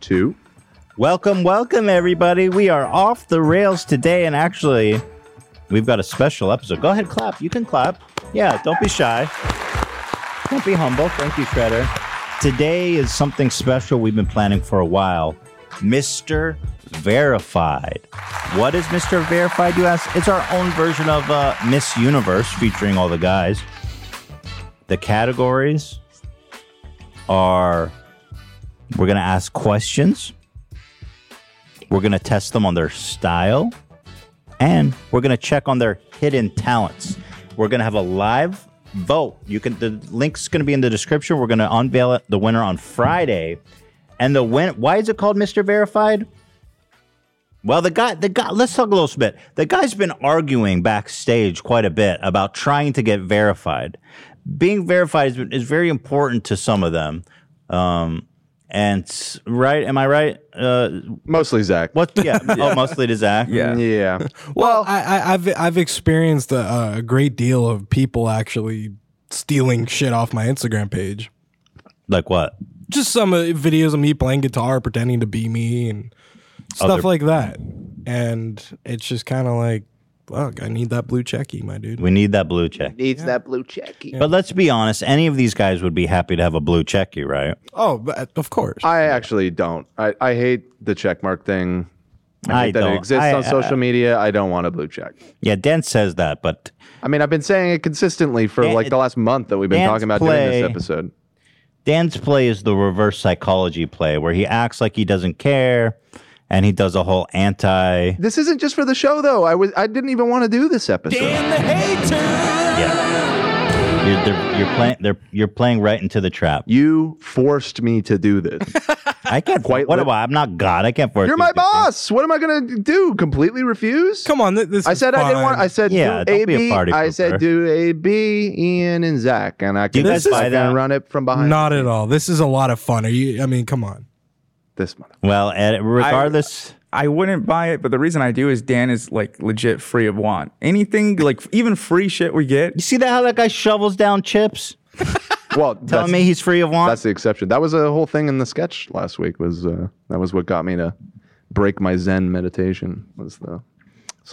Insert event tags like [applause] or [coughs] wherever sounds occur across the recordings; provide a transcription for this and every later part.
Two. Welcome, welcome, everybody. We are off the rails today, and actually, we've got a special episode. Go ahead, clap. You can clap. Yeah, don't be shy. Don't be humble. Thank you, Shredder. Today is something special we've been planning for a while Mr. Verified. What is Mr. Verified, you ask? It's our own version of uh, Miss Universe featuring all the guys. The categories are we're going to ask questions, we're going to test them on their style, and we're going to check on their hidden talents. We're going to have a live vote. You can the link's going to be in the description. We're going to unveil it, the winner on Friday. And the win why is it called Mr. Verified? Well, the guy, the guy, let's talk a little bit. The guy's been arguing backstage quite a bit about trying to get verified. Being verified is, is very important to some of them. Um, and right, am I right? Uh, Mostly Zach. what? Yeah. [laughs] Oh, mostly to Zach. Yeah. Yeah. [laughs] Well, I, I, I've I've experienced a, a great deal of people actually stealing shit off my Instagram page. Like what? Just some uh, videos of me playing guitar, pretending to be me, and stuff Other- like that. And it's just kind of like, fuck, I need that blue checky, my dude. We need that blue check. Needs that blue checky. But let's be honest, any of these guys would be happy to have a blue checky, right? Oh, but of course. I actually don't. I, I hate the check mark thing. I I hate that don't. it exists I- on social uh, media. I don't want a blue check. Yeah, Dan says that, but I mean, I've been saying it consistently for Dan- like the last month that we've been Dan's talking about doing play- this episode. Dan's play is the reverse psychology play where he acts like he doesn't care and he does a whole anti. This isn't just for the show, though. I was I didn't even want to do this episode. Yeah. You're, they're- you're playing. They're you're playing right into the trap. You forced me to do this. [laughs] I can't. Quite what lit- am I? I'm not God. I can't force. You're my to do things. boss. What am I gonna do? Completely refuse? Come on, th- this. I is said I didn't want. I said Yeah, do don't A be a B. party I pooper. said do A B, Ian and Zach, and I Do can you guys buy can that? run it from behind. Not at all. This is a lot of fun. Are you? I mean, come on. This month. Well, regardless, I wouldn't buy it, but the reason I do is Dan is like legit free of want. Anything like even free shit we get. you see that how that guy shovels down chips, [laughs] Well, telling me he's free of want. that's the exception. That was a whole thing in the sketch last week. Was uh, that was what got me to break my Zen meditation? Was the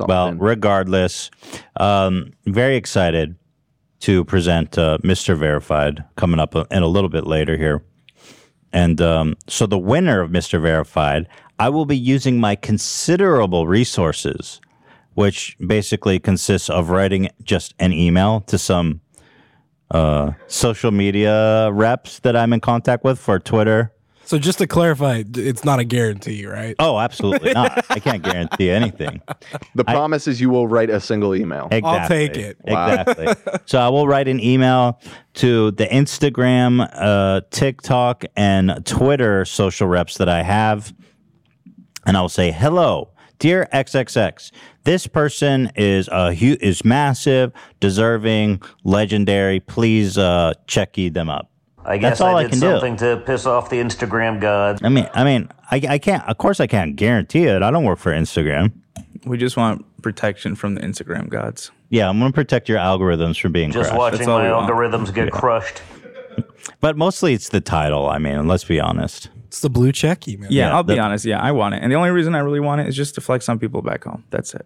Well, something. regardless, um, very excited to present uh, Mr. Verified coming up in a little bit later here. And um, so, the winner of Mr. Verified, I will be using my considerable resources, which basically consists of writing just an email to some uh, social media reps that I'm in contact with for Twitter. So just to clarify, it's not a guarantee, right? Oh, absolutely not. I can't [laughs] guarantee anything. the promise is you will write a single email. I'll take it. Exactly. [laughs] so I will write an email to the Instagram, uh, TikTok, and Twitter social reps that I have, and I will say, "Hello, dear XXX. This person is a hu- is massive, deserving, legendary. Please uh, check them up." I guess That's all I I did can do. something to piss off the Instagram gods. I mean, I mean, I, I can't. Of course, I can't guarantee it. I don't work for Instagram. We just want protection from the Instagram gods. Yeah, I'm going to protect your algorithms from being Just crushed. watching all my we want. algorithms get crushed. But mostly, it's the title. I mean, let's be honest. It's the blue check man. Yeah, Yeah, I'll be honest. Yeah, I want it, and the only reason I really want it is just to flex on people back home. That's it.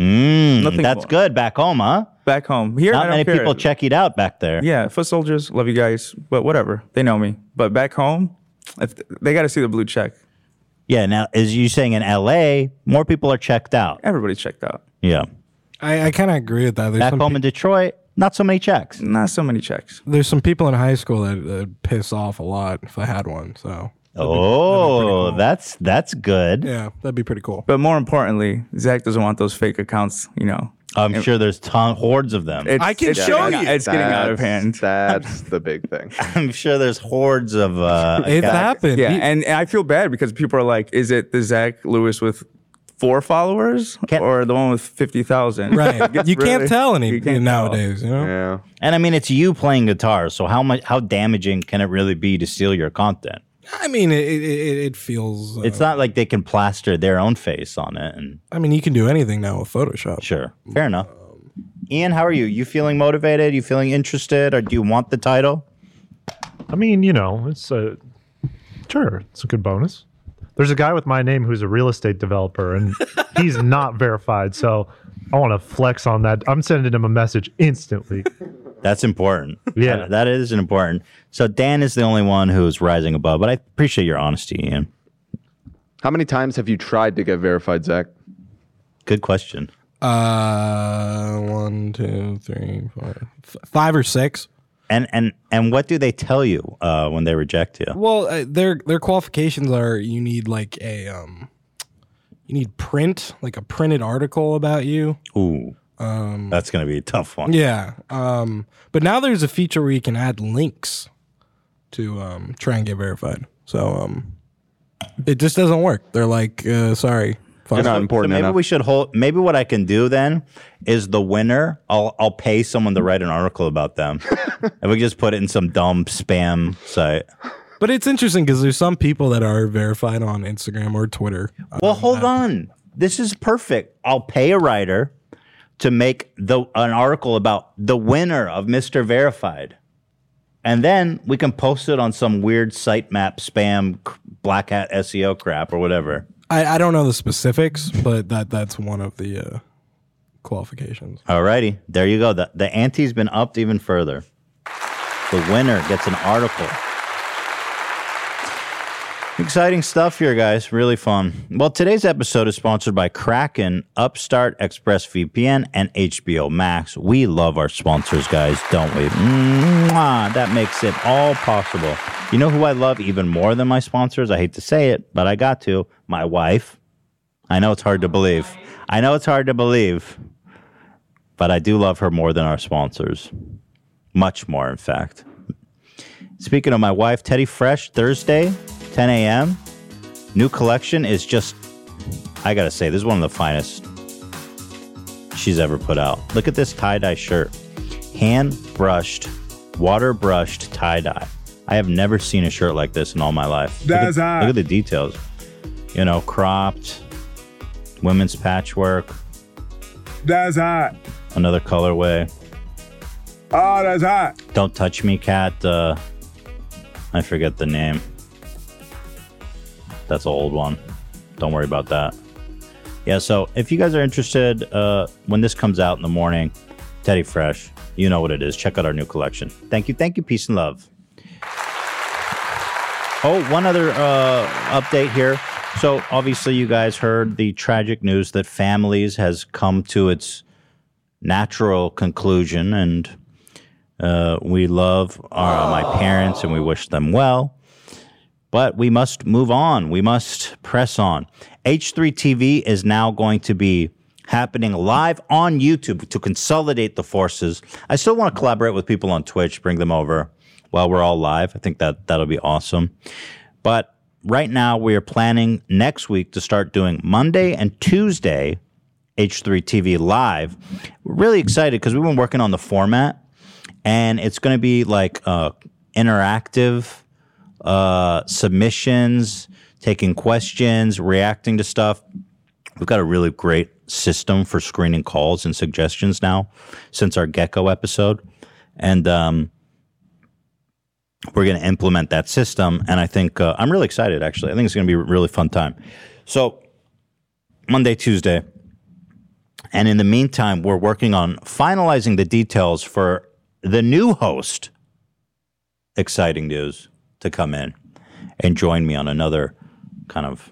Mm, Nothing that's more. good back home, huh? Back home here, I Not don't many care. people check it out back there. Yeah, foot soldiers, love you guys, but whatever. They know me. But back home, if they got to see the blue check. Yeah. Now, as you saying in L.A., more people are checked out. Everybody's checked out. Yeah. I, I kind of agree with that. There's Back some, home in Detroit, not so many checks. Not so many checks. there's some people in high school that that piss off a lot if I had one. So Oh, that's that's good. yeah, that'd be pretty cool. But more importantly, Zach doesn't want those fake accounts, you know, I'm sure there's ton hordes of them. I can it's show getting- you. It's getting out of That's- hand. That's the big thing. [laughs] I'm sure there's hordes of. Uh, It's accounts. happened. Yeah, You- and, and I feel bad because people are like, "Is it the Zach Louis with four followers Can't- or the one with fifty thousand? right. [laughs] You can't tell any you can't tell. nowadays. You know. Yeah. And I mean, it's you playing guitar. So how much? How damaging can it really be to steal your content? I mean, it it, it, it feels. Uh, It's not like they can plaster their own face on it. And I mean, you can do anything now with Photoshop. sure, fair enough. Ian, how are you? You feeling motivated? You feeling interested, or do you want the title? I mean, you know, it's a sure, it's a good bonus. There's a guy with my name who's a real estate developer, and [laughs] he's not verified. So I want to flex on that. I'm sending him a message instantly. That's important. Yeah. That- that is important. So Dan is the only one who's rising above, but I appreciate your honesty, Ian. How many times have you tried to get verified, Zach? Good question. Uh, one, two, three, four, f- five or six. And and and what do they tell you uh, when they reject you? Well, uh, their their qualifications are you need like a um, you need print like a printed article about you. Ooh, that's gonna be a tough one. Yeah. Um, but now there's a feature where you can add links to um try and get verified. So um, it just doesn't work. They're like, uh, sorry. You're not So important maybe enough. we should hold. Maybe what I can do then is the winner. I'll I'll pay someone to write an article about them, [laughs] and we can just put it in some dumb spam site. But it's interesting because there's some people that are verified on Instagram or Twitter. Well, hold on. This is perfect. I'll pay a writer to make the an article about the winner of Mr. Verified. And then we can post it on some weird sitemap spam black hat SEO crap or whatever. I, I don't know the specifics, but that that's one of the uh, qualifications. Alrighty, there you go. The the ante's been upped even further. The winner gets an article. Exciting stuff here, guys. Really fun. Well, today's episode is sponsored by Kraken, Upstart, ExpressVPN, and HBO Max. We love our sponsors, guys, don't we? Mwah, that makes it all possible. You know who I love even more than my sponsors? I hate to say it, but I got to. My wife. I know it's hard to believe. I know it's hard to believe but I do love her more than our sponsors. Much more, in fact. Speaking of my wife, Teddy Fresh, Thursday, 10 a.m. New collection is just, I gotta say, this is one of the finest she's ever put out. Look at this tie dye shirt. Hand brushed, water brushed tie dye. I have never seen a shirt like this in all my life. Look at- That's. Look at the details. You know, cropped, women's patchwork, That's hot. another colorway. Oh, that's hot. Don't touch me, cat. Uh, I forget the name. That's an old one. Don't worry about that. Yeah, so if you guys are interested, uh, when this comes out in the morning, Teddy Fresh, you know what it is. Check out our new collection. Thank you, thank you, peace and love. Oh, one other uh, update here. So obviously, you guys heard the tragic news that families has come to its natural conclusion, and uh, we love our, my parents and we wish them well. But we must move on. We must press on. H3 TV is now going to be happening live on YouTube to consolidate the forces. I still want to collaborate with people on Twitch, bring them over while we're all live. I think that that'll be awesome. But right now, we are planning next week to start doing Monday and Tuesday H3 TV live. We're really excited because we've been working on the format, and it's going to be like uh, interactive uh, submissions, taking questions, reacting to stuff. We've got a really great system for screening calls and suggestions now since our Gecko episode. And um, we're going to implement that system. And I think uh, I'm really excited, actually. I think it's going to be a really fun time. So, Monday, Tuesday. And in the meantime, we're working on finalizing the details for the new host. Exciting news to come in and join me on another kind of,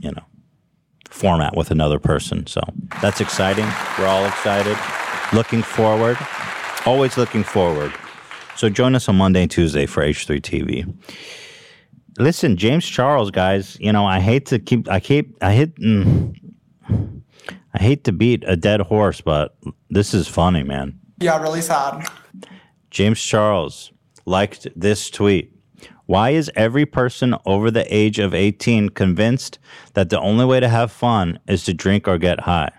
you know, format with another person. So that's exciting. We're all excited. Looking forward. Always looking forward. So join us on Monday and Tuesday for H3 TV. Listen, James Charles, guys, you know, I hate to keep, I keep, I hit, mm, I I hate to beat a dead horse, but this is funny, man. Yeah, really sad. James Charles liked this tweet. Why is every person over the age of 18 convinced that the only way to have fun is to drink or get high?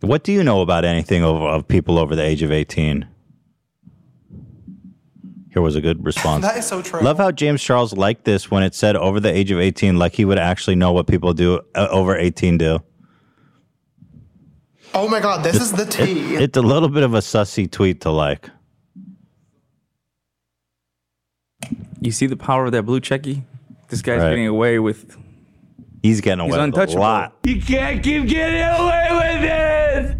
What do you know about anything of, of people over the age of 18? Here was a good response. That is so true. Love how James Charles liked this when it said over the age of 18, like he would actually know what people do uh, over 18 do. Oh my god, this is the tea. It's a little bit of a sussy tweet to like. You see the power of that blue checky? This guy's Right. getting away with. He's getting away He's with a untouchable. lot. You can't keep getting away with it.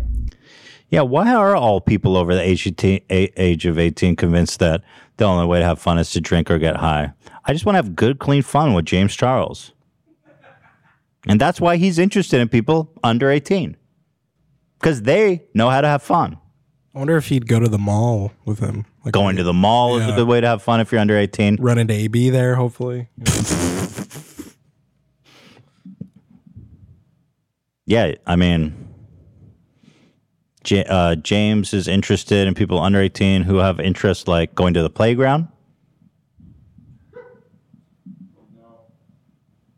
Yeah, why are all people over the age of 18, age of 18 convinced that the only way to have fun is to drink or get high? I just want to have good, clean fun with James Charles. And that's why he's interested in people under 18. Because they know how to have fun. I wonder if he'd go to the mall with him. Like Going to the mall is a Yeah. good way to have fun if you're under 18. run into AB there, hopefully. [laughs] Yeah, I mean, J- uh, James is interested in people under 18 who have interests like going to the playground.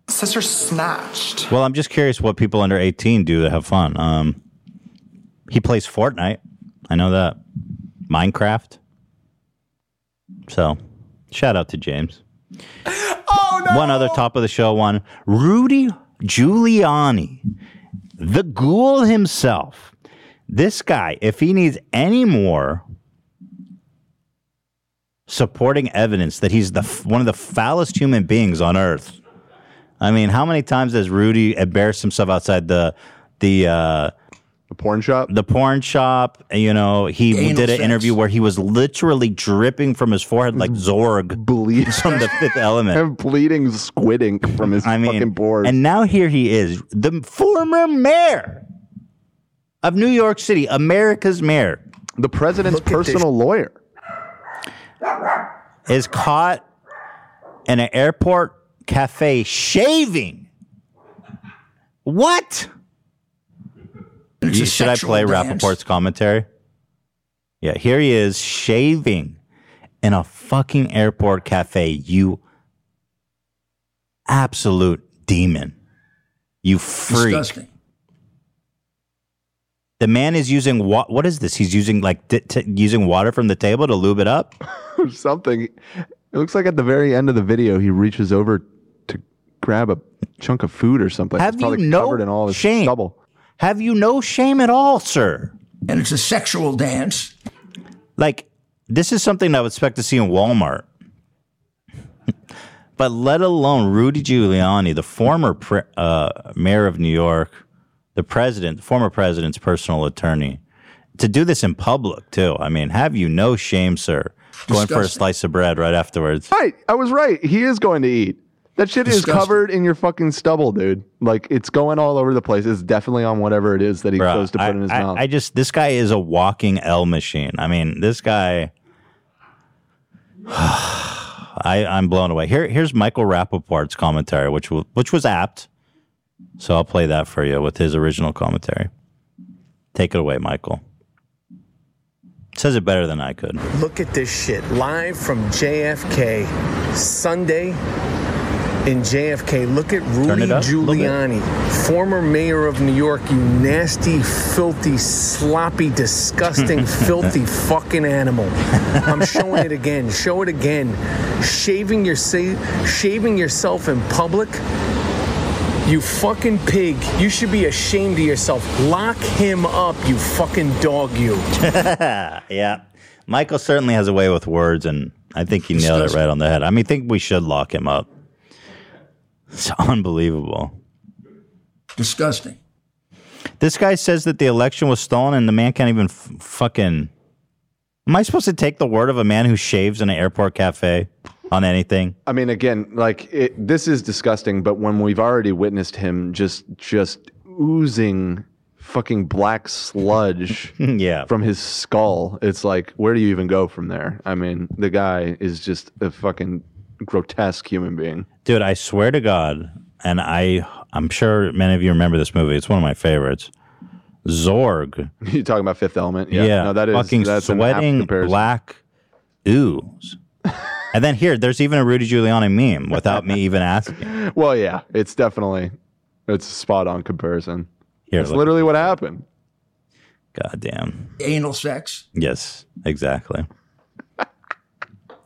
Sister snatched. Well, I'm just curious what people under 18 do to have fun. Um, he plays Fortnite. I know that. Minecraft. So, shout out to James. [laughs] Oh no! One other top of the show one. Rudy Giuliani, the ghoul himself. This guy, if he needs any more supporting evidence that he's the one of the foulest human beings on earth. I mean, how many times has Rudy embarrassed himself outside the the uh, The porn shop. the porn shop? You know, he Anal did an sex. interview where he was literally dripping from his forehead like Zorg Bleed [laughs] from the Fifth Element. [laughs] and bleeding squid ink from his I mean, fucking pores. and now here he is, the former mayor of New York City, America's mayor, the president's Look personal lawyer. is caught in an airport cafe shaving. What? It's a You- should I play dance. Rapaport's commentary? Yeah, here he is shaving in a fucking airport cafe. You absolute demon. You freak. Disgusting. The man is using what? What is this? He's using like di- t- using water from the table to lube it up. [laughs] something. It looks like at the very end of the video, he reaches over to grab a chunk of food or something. Have it's probably you no covered in all his shame? stubble. Have you no shame at all, sir? And it's a sexual dance. Like this is something I would expect to see in Walmart. [laughs] but let alone Rudy Giuliani, the former pre- uh, mayor of New York, the president, the former president's personal attorney, to do this in public too. I mean, have you no shame, sir? Going for a slice of bread right afterwards. Right, I was right. He is going to eat. That shit is covered in your fucking stubble, dude. Like it's going all over the place. It's definitely on whatever it is that he Bruh, goes to put I, in his I- mouth. I just this guy is a walking L machine. I mean, this guy. [sighs] I, I'm blown away. Here, here's Michael Rapaport's commentary, which w- which was apt. So I'll play that for you with his original commentary. Take it away, Michael. Says it better than I could. Look at this shit. Live from JFK. Sunday in JFK. Look at Rudy it up a little bit. Giuliani, former mayor of New York, you nasty, filthy, sloppy, disgusting, [laughs] filthy fucking animal. I'm showing it again. Show it again. Shaving your shaving yourself in public. You fucking pig. You should be ashamed of yourself. Lock him up, you fucking dog you. [laughs] Yeah, Michael certainly has a way with words, and I think he nailed it right on the head. I mean, I think we should lock him up. It's [laughs] unbelievable. Disgusting. This guy says that the election was stolen, and the man can't even f- fucking. Am I supposed to take the word of a man who shaves in an airport cafe on anything? I mean, again, like it, this is disgusting. But when we've already witnessed him just just oozing fucking black sludge [laughs] yeah. from his skull, it's like, where do you even go from there? I mean, the guy is just a fucking grotesque human being. Dude, I swear to God, and I I'm sure many of you remember this movie. It's one of my favorites. Zorg. [laughs] You talking about Fifth Element? Yeah, no, that is fucking that's an apt sweating comparison. black ooze. [laughs] and then here, there's even a Rudy Giuliani meme without me even asking. [laughs] Well, yeah, it's definitely it's a spot on comparison. Here, It's look. literally what happened. God damn. Anal sex. Yes, exactly.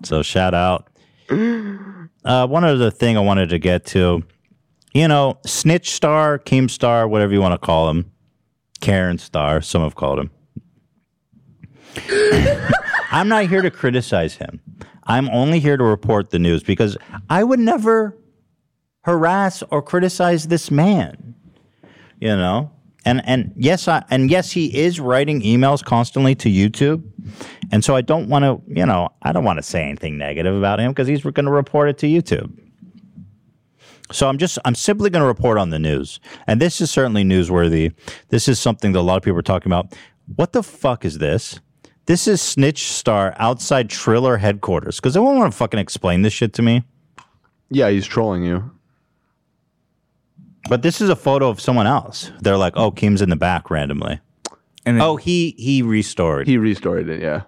so shout out. Uh, one other thing I wanted to get to, you know, Snitch Star, Keemstar, whatever you want to call him, Karen Star, some have called him. [laughs] I'm not here to criticize him. I'm only here to report the news because I would never harass or criticize this man. You know? And and yes, I and yes, he is writing emails constantly to YouTube. And so I don't want to, you know, I don't want to say anything negative about him because he's going to report it to YouTube. So I'm just I'm simply going to report on the news. And this is certainly newsworthy. This is something that a lot of people are talking about. What the fuck is this? This is Snitch Star outside Triller headquarters. Because they won't want to fucking explain this shit to me. Yeah, he's trolling you. But this is a photo of someone else. They're like, oh, Kim's in the back randomly. And oh, he he restored. He restored it. Yeah.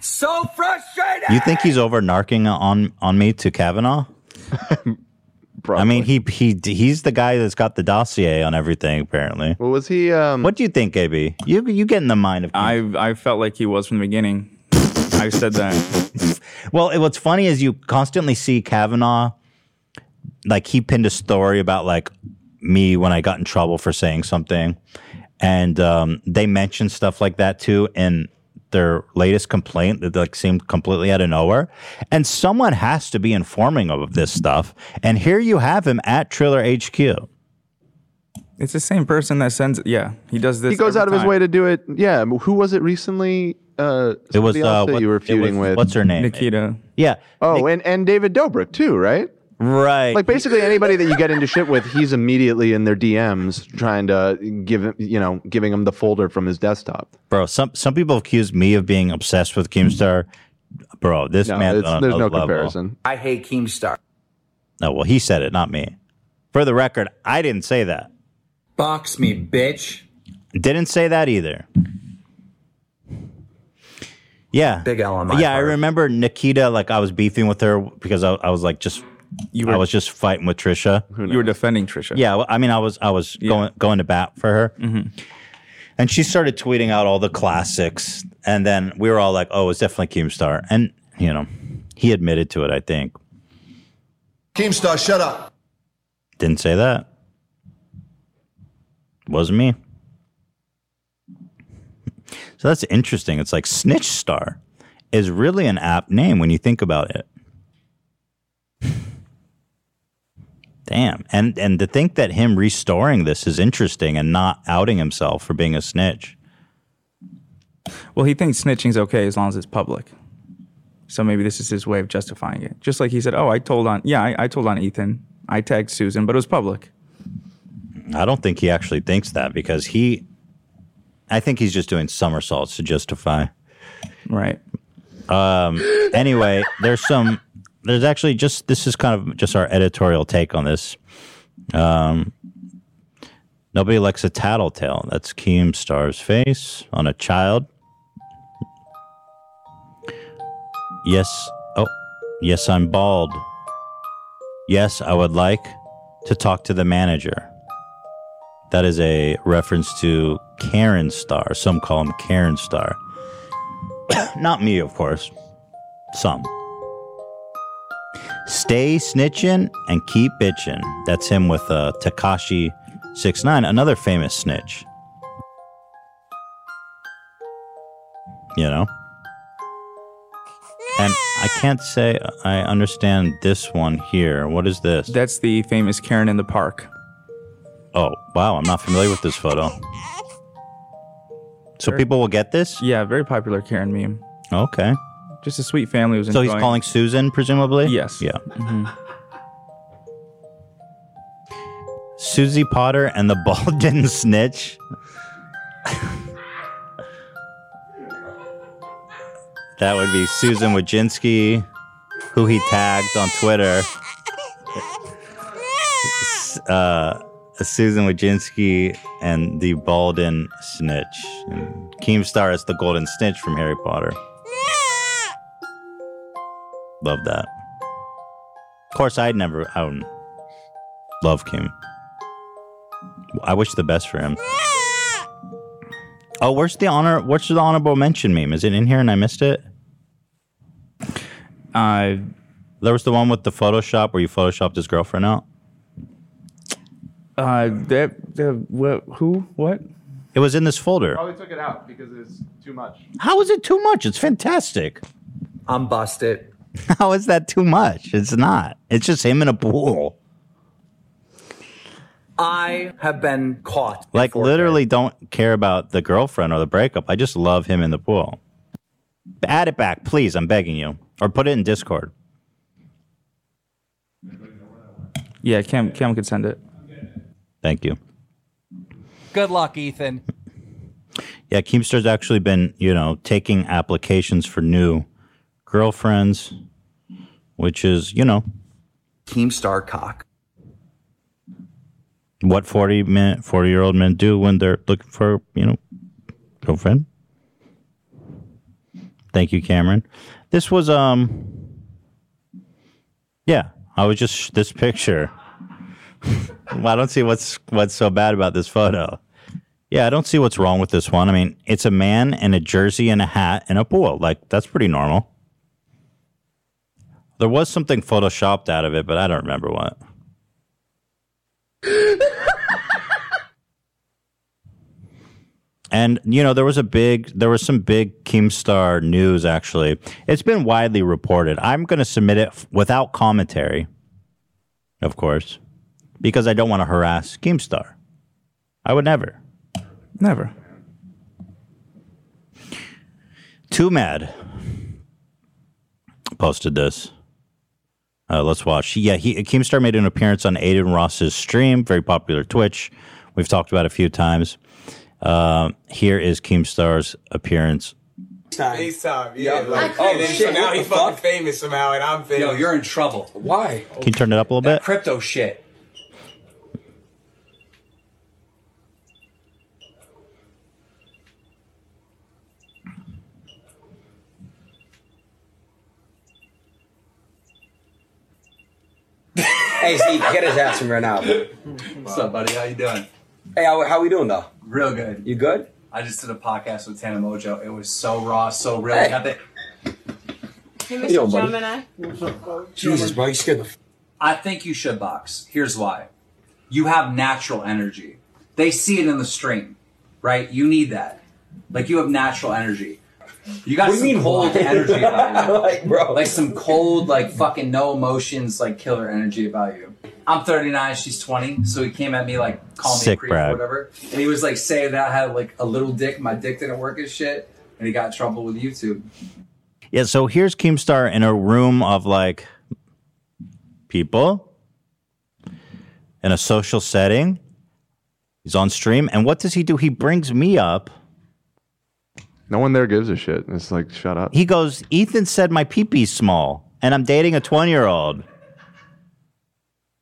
So frustrated. You think he's over narking on on me to Kavanaugh? [laughs] I mean, he he he's the guy that's got the dossier on everything. Apparently. Well, was he? Um, what do you think, AB? You you get in the mind of? I I felt like he was from the beginning. I said that. [laughs] Well, it- what's funny is you constantly see Kavanaugh, like he pinned a story about like me when I got in trouble for saying something, and um, they mentioned stuff like that too in their latest complaint that like seemed completely out of nowhere. And someone has to be informing of this stuff. And here you have him at Triller HQ. It's the same person that sends. Yeah, he does this. he goes every out of his way to do it. Yeah. Who was it recently? Uh, It was somebody else uh, that what- you were it was- feuding with. What's her name? Nikita. Yeah. Oh, and and David Dobrik too, right? Right. Like basically anybody that you get into shit with, he's immediately in their DMs trying to give him, you know, giving him the folder from his desktop. Bro, some some people accuse me of being obsessed with Keemstar. Bro, this No, man. it's- on there's a no level. comparison. I hate Keemstar. No, well, he said it, not me. For the record, I didn't say that. Box me, bitch. Didn't say that either. Yeah. Big L on my yeah, I remember Nikita. Like I was beefing with her because I, I was like just You I was just fighting with Trisha. You were defending Trisha. Yeah, well, I mean, I was I was going going to bat for her, Mm-hmm. and she started tweeting out all the classics, and then we were all like, "Oh, it's definitely Keemstar," and you know, he admitted to it. I think Keemstar, shut up. didn't say that. Wasn't me. So that's interesting. It's like Snitch Star is really an apt name when you think about it. Damn. And and to think that him restoring this is interesting and not outing himself for being a snitch. Well, he thinks snitching's okay as long as it's public. So maybe this is his way of justifying it. Just like he said, "Oh, I told on, yeah, I, I told on Ethan. I tagged Susan, but it was public." I don't think he actually thinks that because he I think he's just doing somersaults to justify. Right. Um anyway, there's some there's actually just this is kind of just our editorial take on this. Um Nobody likes a tattletale. That's Keemstar's face on a child. Yes. Oh, yes, I'm bald. Yes, I would like to talk to the manager. That is a reference to Karen Star. Some call him Karen Star. [coughs] Not me, of course. Some. Stay snitching and keep bitching. That's him with uh, Tekashi 69, another famous snitch. You know? And I can't say I understand this one here. What is this? That's the famous Karen in the park. Oh, wow. I'm not familiar with this photo. So people will get this? Yeah, very popular Karen meme. Okay. Just a sweet family was So he's calling Susan, presumably? Yes. Yeah. Mhm. Susie Potter and the Baldwin [laughs] Snitch. that would be Susan Wojcicki. who he tagged on Twitter. Uh, Susan Wojcicki and the Balden Snitch. And Keemstar is the Golden Snitch from Harry Potter. Love that. Of course, I'd never. I don't love Kim. I wish the best for him. Oh, where's the honor? What's the honorable mention meme? Is it in here and I missed it? Uh, there was the one with the Photoshop where you photoshopped his girlfriend out. Uh, that the what? Who? What? It was in this folder. Probably took it out because it's too much. How is it too much? It's fantastic. I'm busted. [laughs] How is that too much? It's not. It's just him in a pool. I have been caught. Like literally don't care about the girlfriend or the breakup. I just love him in the pool. Add it back, please. I'm begging you. Or put it in Discord. Yeah, Cam Cam could send it. Thank you. Good luck, Ethan. Yeah, Keemstar's actually been, you know, taking applications for new girlfriends, which is, you know, Keemstar cock. what 40 men 40 year old men do when they're looking for, you know, girlfriend. Thank you, Cameron. This was um Yeah, I was just this picture. [laughs] well, I don't see what's what's so bad about this photo. Yeah, I don't see what's wrong with this one. I mean, it's a man in a jersey and a hat and a pool. Like that's pretty normal. There was something photoshopped out of it, but I don't remember what. And you know, there was a big, there was some big Keemstar news. Actually, it's been widely reported. I'm going to submit it f- without commentary, of course, because I don't want to harass Keemstar. I would never, never. Too mad. Posted this. Uh, let's watch. Yeah, he Keemstar made an appearance on Adin Ross's stream, very popular Twitch. We've talked about it a few times. Uh, here is Keemstar's appearance. FaceTime, yeah. Yeah, like, oh, and shit, so now what he fucking fuck? famous somehow, and I'm famous. Yo, you're in trouble. Why? Can you turn it up a little bit? Crypto shit. Hey, Zeke, get his ass from right now. What's up, buddy? How you doing? Hey, how, how we doing though? Real good. You good? I just did a podcast with Tana Mongeau. It was so raw, so real. Hey. Got the- Yo, Hey, Mr. buddy. Gemini. Jesus, bro, you scared the. F- I think you should box. Here's why. You have natural energy. They see it in the stream, right? You need that. Like you have natural energy. You got What do some you mean, cold why? energy about [laughs] you. Like, bro. Like some cold, like fucking no emotions, like killer energy about you. I'm 39, she's 20, so he came at me like calling me a Sick creep brag. or whatever. And he was like saying that I had like a little dick, my dick didn't work as shit, and he got in trouble with YouTube. Yeah, so here's Keemstar in a room of like people in a social setting. He's on stream, and what does he do? He brings me up. No one there gives a shit. It's like, shut up. He goes, Ethan said my pee-pee's small, and I'm dating a 20 year old.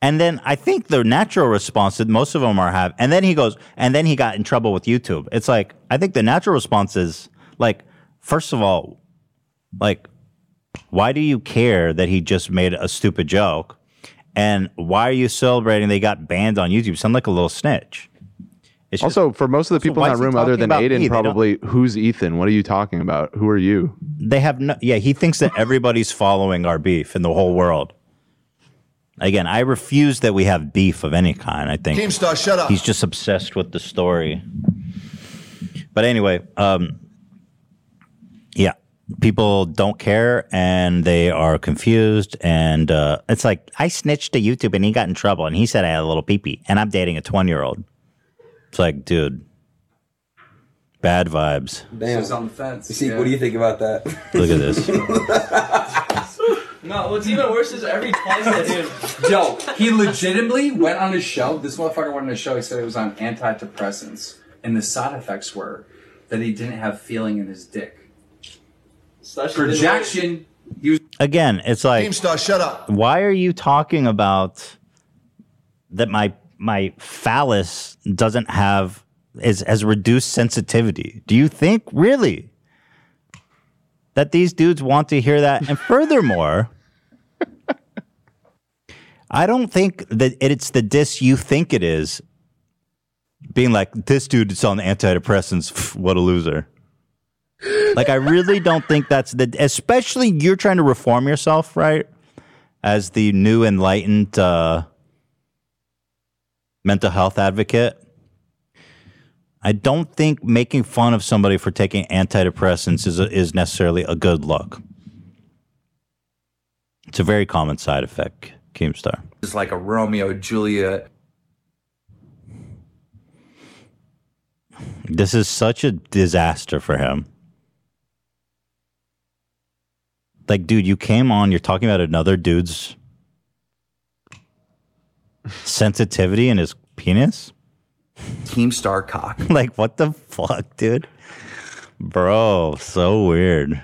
And then I think the natural response that most of them are have, and then he goes, and then he got in trouble with YouTube. It's like I think the natural response is like, first of all, like, why do you care that he just made a stupid joke? And why are you celebrating they got banned on YouTube? You sound like a little snitch. It's just- also, for most of the people why in that room, other than about me? Adin, probably, who's Ethan? What are you talking about? Who are you? they have no yeah he thinks that everybody's following our beef in the whole world again i refuse that we have beef of any kind i think Keemstar, shut up. he's just obsessed with the story but anyway um yeah people don't care and they are confused and uh it's like i snitched to youtube and he got in trouble and he said i had a little pee-pee and i'm dating a 20 year old it's like dude bad vibes Damn. This is on the fence. See, yeah. what do you think about that? look at this [laughs] No, what's even worse is every twice that dude. [laughs] Yo, he legitimately went on his show. This motherfucker went on his show. He said it was on antidepressants, and the side effects were that he didn't have feeling in his dick. Such a good Projection. Again, it's like Keemstar, shut up. why are you talking about that my my phallus doesn't have is has reduced sensitivity? Do you think really that these dudes want to hear that? And furthermore, [laughs] I don't think that it's the diss you think it is. Being like this dude is on antidepressants, what a loser. Like I really don't think that's the especially you're trying to reform yourself, right? As the new enlightened uh mental health advocate. I don't think making fun of somebody for taking antidepressants is is necessarily a good look. It's a very common side effect, Keemstar. It's like a Romeo Juliet. This is such a disaster for him. Like, dude, you came on, you're talking about another dude's sensitivity in his penis? Keemstar cock. [laughs] like, what the fuck, dude? Bro, so weird.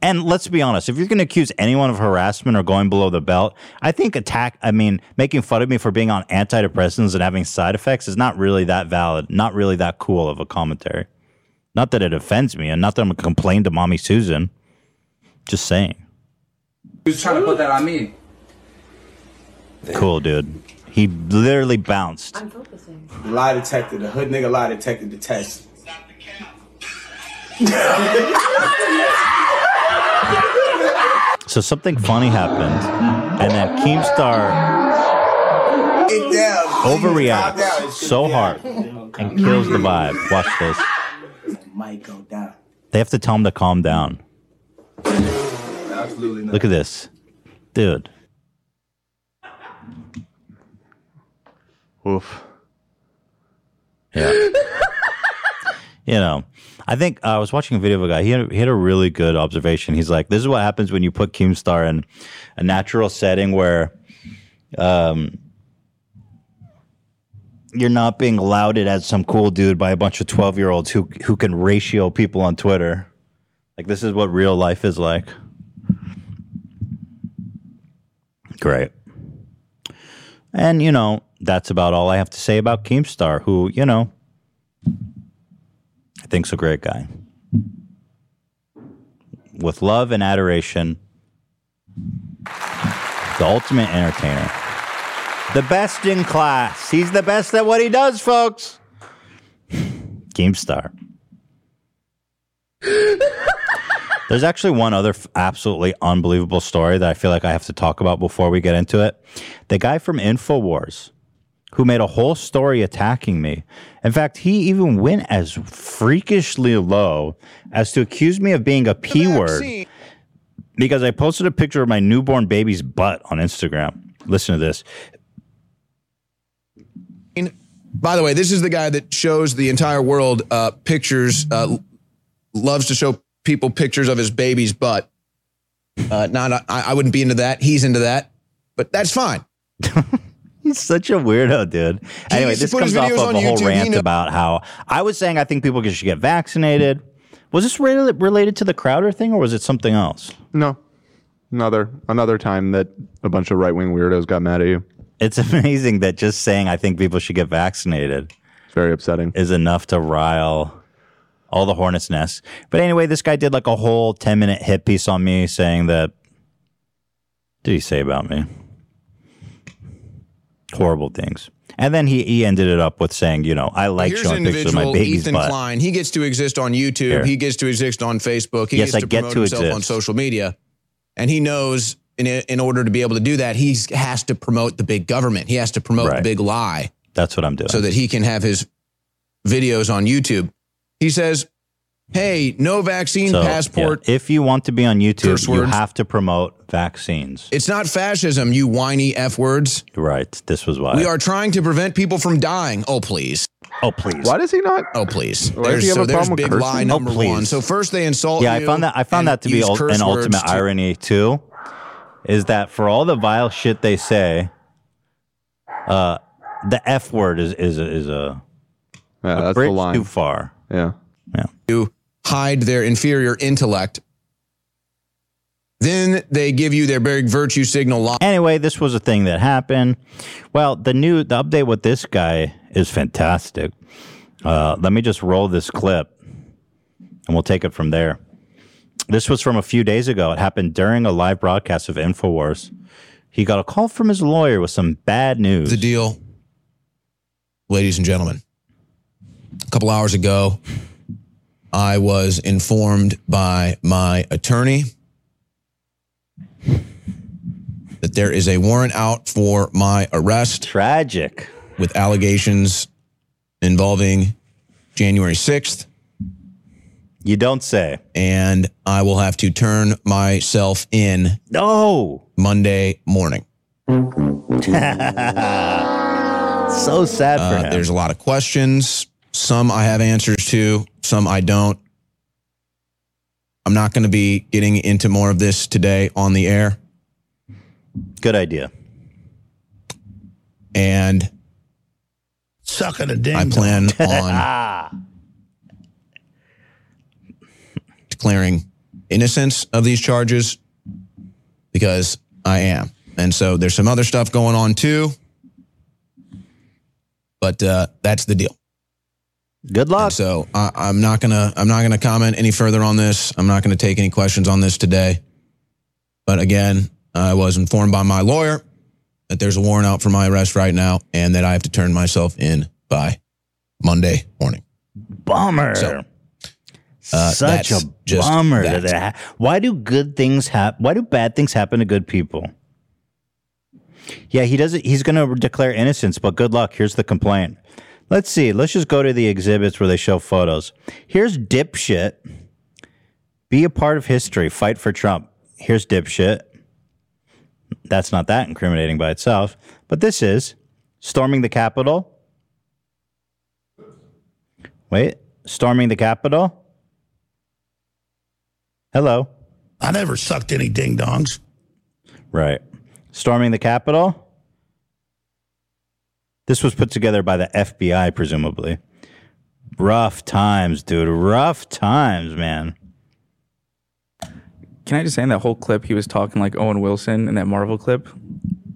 And let's be honest, if you're going to accuse anyone of harassment or going below the belt, I think attack, I mean, making fun of me for being on antidepressants and having side effects is not really that valid, not really that cool of a commentary. Not that it offends me, and not that I'm going to complain to Mommy Susan. Just saying. Who's trying to put that on me? Cool, dude. He literally bounced. I'm focusing. Lie detector, the hood nigga lie detector detects. So something funny happened, and then Keemstar overreacts so hard and kills the vibe. Watch this. Might go down. They have to tell him to calm down. Absolutely not. Look at this, dude. Oof. Yeah. [laughs] you know, I think uh, I was watching a video of a guy. He had, he had a really good observation. He's like, "This is what happens when you put Keemstar in a natural setting where, um, you're not being lauded as some cool dude by a bunch of twelve year olds who who can ratio people on Twitter. Like this is what real life is like." Great. And, you know, that's about all I have to say about Keemstar, who, you know, I think's a great guy. With love and adoration, the ultimate entertainer. The best in class. He's the best at what he does, folks. Keemstar. There's actually one other f- absolutely unbelievable story that I feel like I have to talk about before we get into it. The guy from InfoWars who made a whole story attacking me. In fact, he even went as freakishly low as to accuse me of being a P word because I posted a picture of my newborn baby's butt on Instagram. Listen to this. By the way, this is the guy that shows the entire world uh, pictures, uh, loves to show people pictures of his baby's butt. Uh, not, I, I wouldn't be into that. He's into that, but that's fine. [laughs] He's [laughs] such a weirdo, dude. Anyway, this comes off of a whole YouTube. Rant about how I was saying I think people should get vaccinated. Was this related to the Crowder thing, or was it something else? No, another another time that a bunch of right wing weirdos got mad at you. It's [laughs] amazing that just saying I think people should get vaccinated It's very upsetting. is enough to rile all the hornets' nests. But anyway, this guy did like a whole 10 minute hit piece on me saying that. What did he say about me? Horrible things. And then he, he ended it up with saying, you know, I like Here's showing pictures of my baby's Ethan butt. Klein. He gets to exist on YouTube. Here. He gets to exist on Facebook. He Yes, gets I to get promote to himself on social media. And he knows in, in order to be able to do that, he has to promote the big government. He has to promote the big lie That's what I'm doing. so that he can have his videos on YouTube. He says, Hey, no vaccine So, passport. yeah, if you want to be on YouTube, you have to promote vaccines. It's not fascism, you whiny F words. Right. This was why. We are trying to prevent people from dying. Oh, please. Oh, please. Why does he not? Oh, please. Why does he have so a there's big cursing? lie Oh, number please. one. So first they insult yeah, I found that I found that to be ul- an ultimate to- irony too. Is that for all the vile shit they say, uh, the F word is is a, is a, Yeah, a that's the line. too far. Yeah. to hide their inferior intellect. Then they give you their big virtue signal live. Anyway, this was a thing that happened. Well, the new the update with this guy is fantastic. Uh, let me just roll this clip, and we'll take it from there. This was from a few days ago. It happened during a live broadcast of Infowars. He got a call from his lawyer with some bad news. The deal, ladies and gentlemen. A couple hours ago, I was informed by my attorney that there is a warrant out for my arrest. Tragic. With allegations involving January 6th. You don't say. And I will have to turn myself in. No. Monday morning. [laughs] so sad for Uh. There's a lot of questions. Some I have answers to, some I don't. I'm not going to be getting into more of this today on the air. Good idea. And Sucking a ding. I plan [laughs] on declaring innocence of these charges because I am. And so there's some other stuff going on too. But uh, that's the deal. Good luck. so I, I'm not gonna I'm not gonna comment any further on this. I'm not gonna take any questions on this today. But again, I was informed by my lawyer that there's a warrant out for my arrest right now, and that I have to turn myself in by Monday morning. Bummer. So, uh, Such a bummer. that. That. why do good things happen? Why do bad things happen to good people? Yeah, he doesn't. He's going to declare innocence, but good luck. Here's the complaint. Let's see. Let's just go to the exhibits where they show photos. Here's dipshit. Be a part of history. Fight for Trump. Here's dipshit. That's not that incriminating by itself, but this is storming the Capitol. Wait, storming the Capitol. Hello. I never sucked any ding dongs. Right. Storming the Capitol. This was put together by the FBI, presumably. Rough times, dude. Rough times, man. Can I just say in that whole clip he was talking like Owen Wilson in that Marvel clip?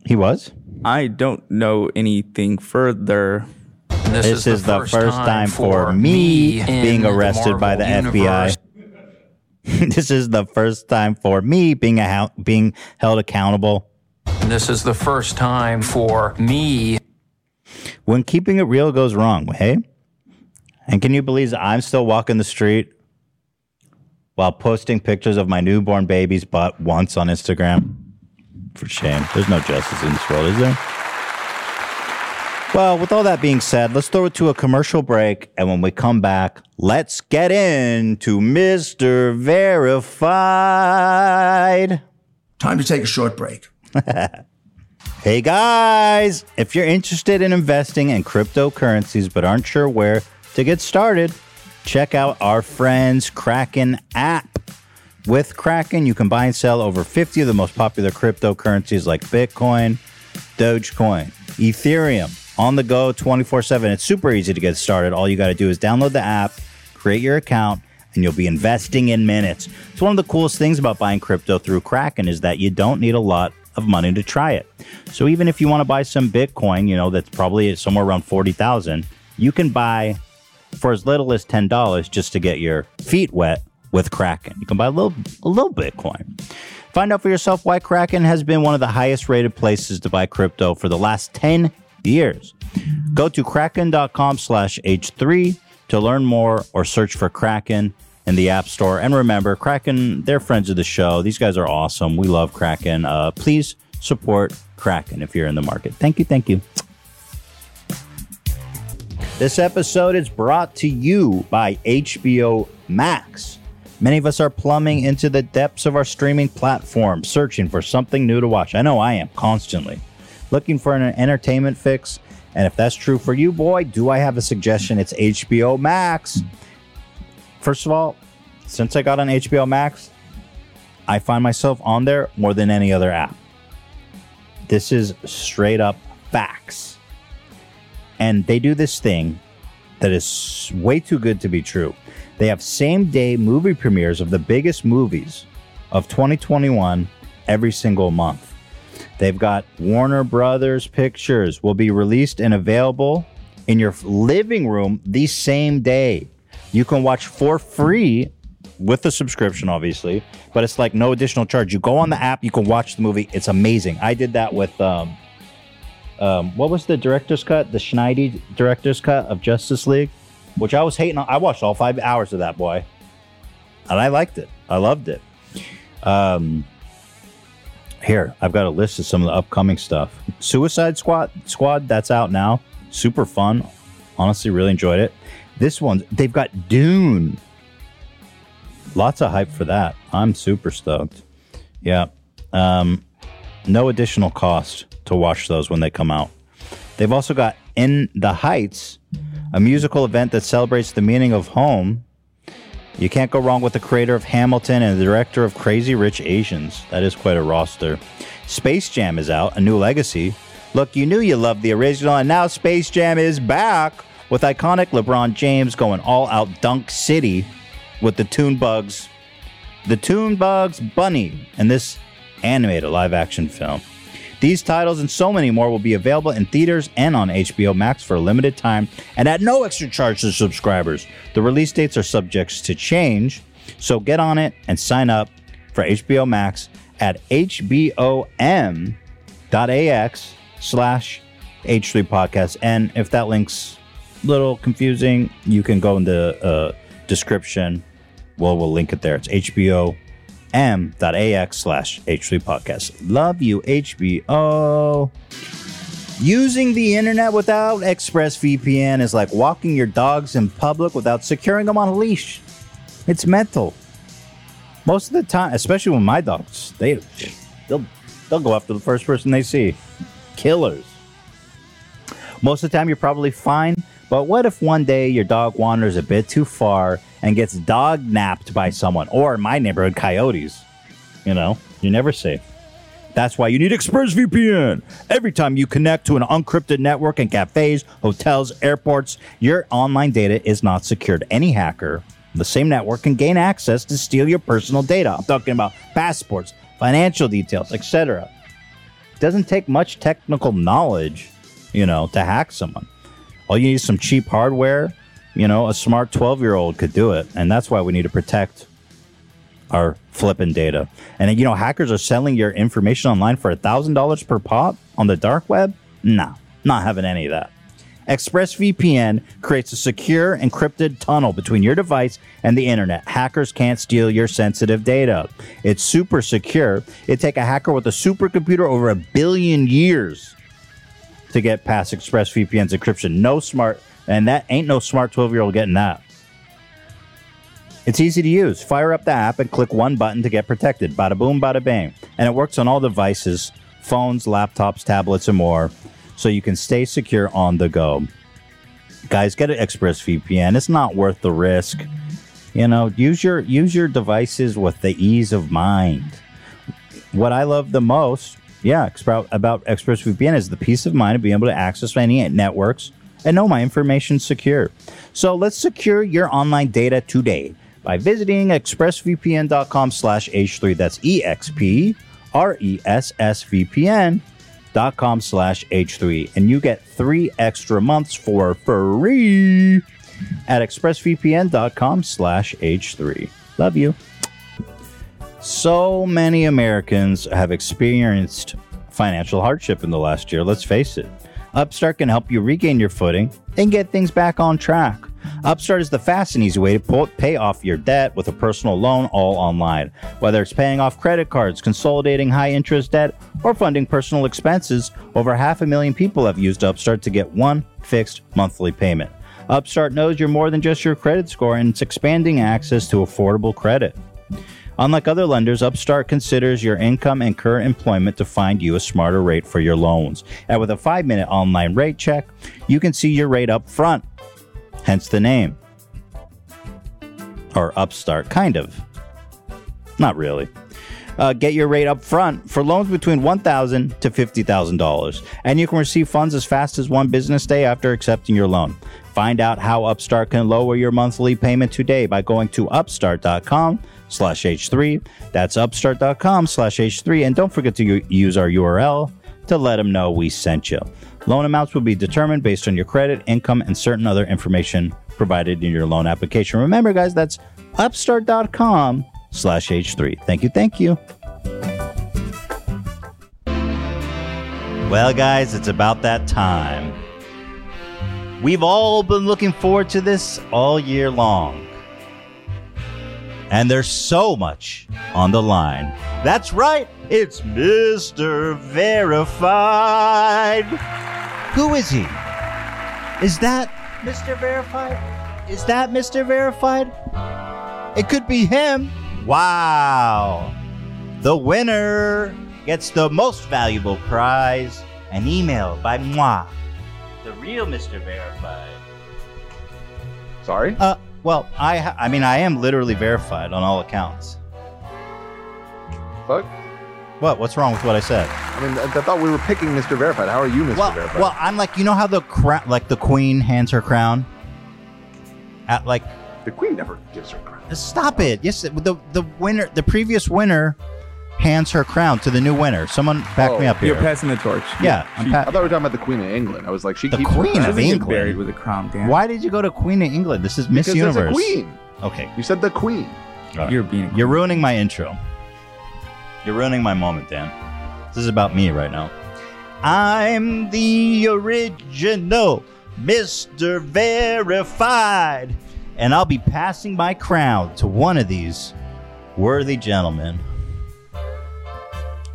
He was? I don't know anything further. This, is, the first, time, for me being arrested by the FBI. [laughs] this is the first time for me being a being held accountable. This is the first time for me. When keeping it real goes wrong, hey? And can you believe I'm still walking the street while posting pictures of my newborn baby's butt once on Instagram? For shame. There's no justice in this world, is there? Well, with all that being said, let's throw it to a commercial break. And when we come back, let's get into Mr. Verified. Time to take a short break. [laughs] Hey guys, if you're interested in investing in cryptocurrencies but aren't sure where to get started, check out our friends Kraken app. With Kraken, you can buy and sell over 50 of the most popular cryptocurrencies like Bitcoin, Dogecoin, Ethereum, on the go 24 7. It's super easy to get started. All you got to do is download the app, create your account, and you'll be investing in minutes. It's one of the coolest things about buying crypto through Kraken is that you don't need a lot of money to try it. So even if you want to buy some Bitcoin, you know, that's probably somewhere around 40,000, you can buy for as little as $10 just to get your feet wet with Kraken. You can buy a little a little Bitcoin. Find out for yourself why Kraken has been one of the highest rated places to buy crypto for the last 10 years. Go to kraken.com slash H3 to learn more or search for Kraken in the App Store. And remember, Kraken, they're friends of the show. These guys are awesome. We love Kraken. Uh, please support Kraken if you're in the market. Thank you. Thank you. This episode is brought to you by HBO Max. Many of us are plumbing into the depths of our streaming platform, searching for something new to watch. I know I am constantly looking for an entertainment fix. And if that's true for you, boy, do I have a suggestion? It's HBO Max. First of all, since I got on HBO Max, I find myself on there more than any other app. This is straight up facts. And they do this thing that is way too good to be true. They have same day movie premieres of the biggest movies of 2021 every single month. They've got Warner Brothers pictures will be released and available in your living room the same day. You can watch for free with the subscription, obviously, but it's like no additional charge. You go on the app, you can watch the movie. It's amazing. I did that with um, um, what was the director's cut? The Schneidi director's cut of Justice League, which I was hating on. I watched all five hours of that boy, and I liked it. I loved it. Um, here, I've got a list of some of the upcoming stuff. Suicide Squad, Squad, that's out now. Super fun. Honestly, really enjoyed it. This one, they've got Dune. Lots of hype for that. I'm super stoked. Yeah. Um, no additional cost to watch those when they come out. They've also got In the Heights, a musical event that celebrates the meaning of home. You can't go wrong with the creator of Hamilton and the director of Crazy Rich Asians. That is quite a roster. Space Jam is out, a new legacy. Look, you knew you loved the original, and now Space Jam is back with iconic LeBron James going all out Dunk City with the Toon Bugs, the Toon Bugs Bunny, and this animated live action film. These titles and so many more will be available in theaters and on HBO Max for a limited time and at no extra charge to subscribers. The release dates are subject to change, so get on it and sign up for HBO Max at hbom.ax slash H3 podcast. And if that link's little confusing, you can go in the uh, description. Well, we'll link it there. It's HBO m.ax slash H3 podcast. Love you, HBO. Using the internet without ExpressVPN is like walking your dogs in public without securing them on a leash. It's mental. Most of the time, especially with my dogs, they they'll they'll go after the first person they see. Killers. Most of the time, you're probably fine. But what if one day your dog wanders a bit too far and gets dog napped by someone, or in my neighborhood, coyotes? You know, you're never safe. That's why you need ExpressVPN. Every time you connect to an unencrypted network in cafes, hotels, airports, your online data is not secured. Any hacker, the same network can gain access to steal your personal data. I'm talking about passports, financial details, etc. It doesn't take much technical knowledge, you know, to hack someone. All you need is some cheap hardware. You know, a smart 12 year old could do it. And that's why we need to protect our flipping data. And, you know, hackers are selling your information online for $1,000 per pop on the dark web? Nah, not having any of that. ExpressVPN creates a secure, encrypted tunnel between your device and the internet. Hackers can't steal your sensitive data. It's super secure. It'd take a hacker with a supercomputer over a billion years to get past ExpressVPN's encryption. No smart, and that ain't no smart 12 year old getting that. It's easy to use. Fire up the app and click one button to get protected. Bada boom, bada bang. And it works on all devices phones, laptops, tablets, and more, so you can stay secure on the go. Guys, get an ExpressVPN. It's not worth the risk. You know, use your use your devices with the ease of mind. What I love the most, yeah, about ExpressVPN is the peace of mind of being able to access any networks and know my information's secure. So let's secure your online data today by visiting expressvpn.com slash h3 that's e-x-p-r-e-s-s-v-p-n dot com slash h3 and you get three extra months for free at expressvpn.com slash h3 love you so many americans have experienced financial hardship in the last year let's face it upstart can help you regain your footing and get things back on track Upstart is the fast and easy way to pay off your debt with a personal loan all online. Whether it's paying off credit cards, consolidating high interest debt, or funding personal expenses, over half a million people have used Upstart to get one fixed monthly payment. Upstart knows you're more than just your credit score and it's expanding access to affordable credit. Unlike other lenders, Upstart considers your income and current employment to find you a smarter rate for your loans. And with a five minute online rate check, you can see your rate up front hence the name. Or upstart, kind of. Not really. Uh, get your rate up front for loans between $1,000 to $50,000. And you can receive funds as fast as one business day after accepting your loan. Find out how Upstart can lower your monthly payment today by going to upstart.com slash H3. That's upstart.com slash H3. And don't forget to u- use our URL to let them know we sent you. Loan amounts will be determined based on your credit, income, and certain other information provided in your loan application. Remember, guys, that's upstart.com slash H3. Thank you. Thank you. Well, guys, it's about that time. We've all been looking forward to this all year long. And there's so much on the line. That's right, it's Mr. Verified. Who is he? Is that Mr. Verified? Is that Mr. Verified? It could be him. Wow. The winner gets the most valuable prize an email by moi, the real Mr. Verified. Sorry? Uh, well, I ha- I mean I am literally verified on all accounts. Fuck. What? What's wrong with what I said? I mean, I, I thought we were picking Mr. Verified. How are you, Mr. Well, Verified? well, I'm like you know how the crown, like the queen hands her crown. At like the queen never gives her crown. Stop it! Yes, the the winner, the previous winner, hands her crown to the new winner. Someone back oh. me up here. You're passing the torch. Yeah, She- I'm pa- I thought we were talking about the Queen of England. I was like, she the keeps Queen her of crown. England. buried with a crown, Dan. Why did you go to Queen of England? This is Miss Because there's a Universe. queen. Okay, You said the queen. You're being. You're ruining my intro. You're ruining my moment, Dan. This is about me right now. I'm the original Mr. Verified, and I'll be passing my crown to one of these worthy gentlemen.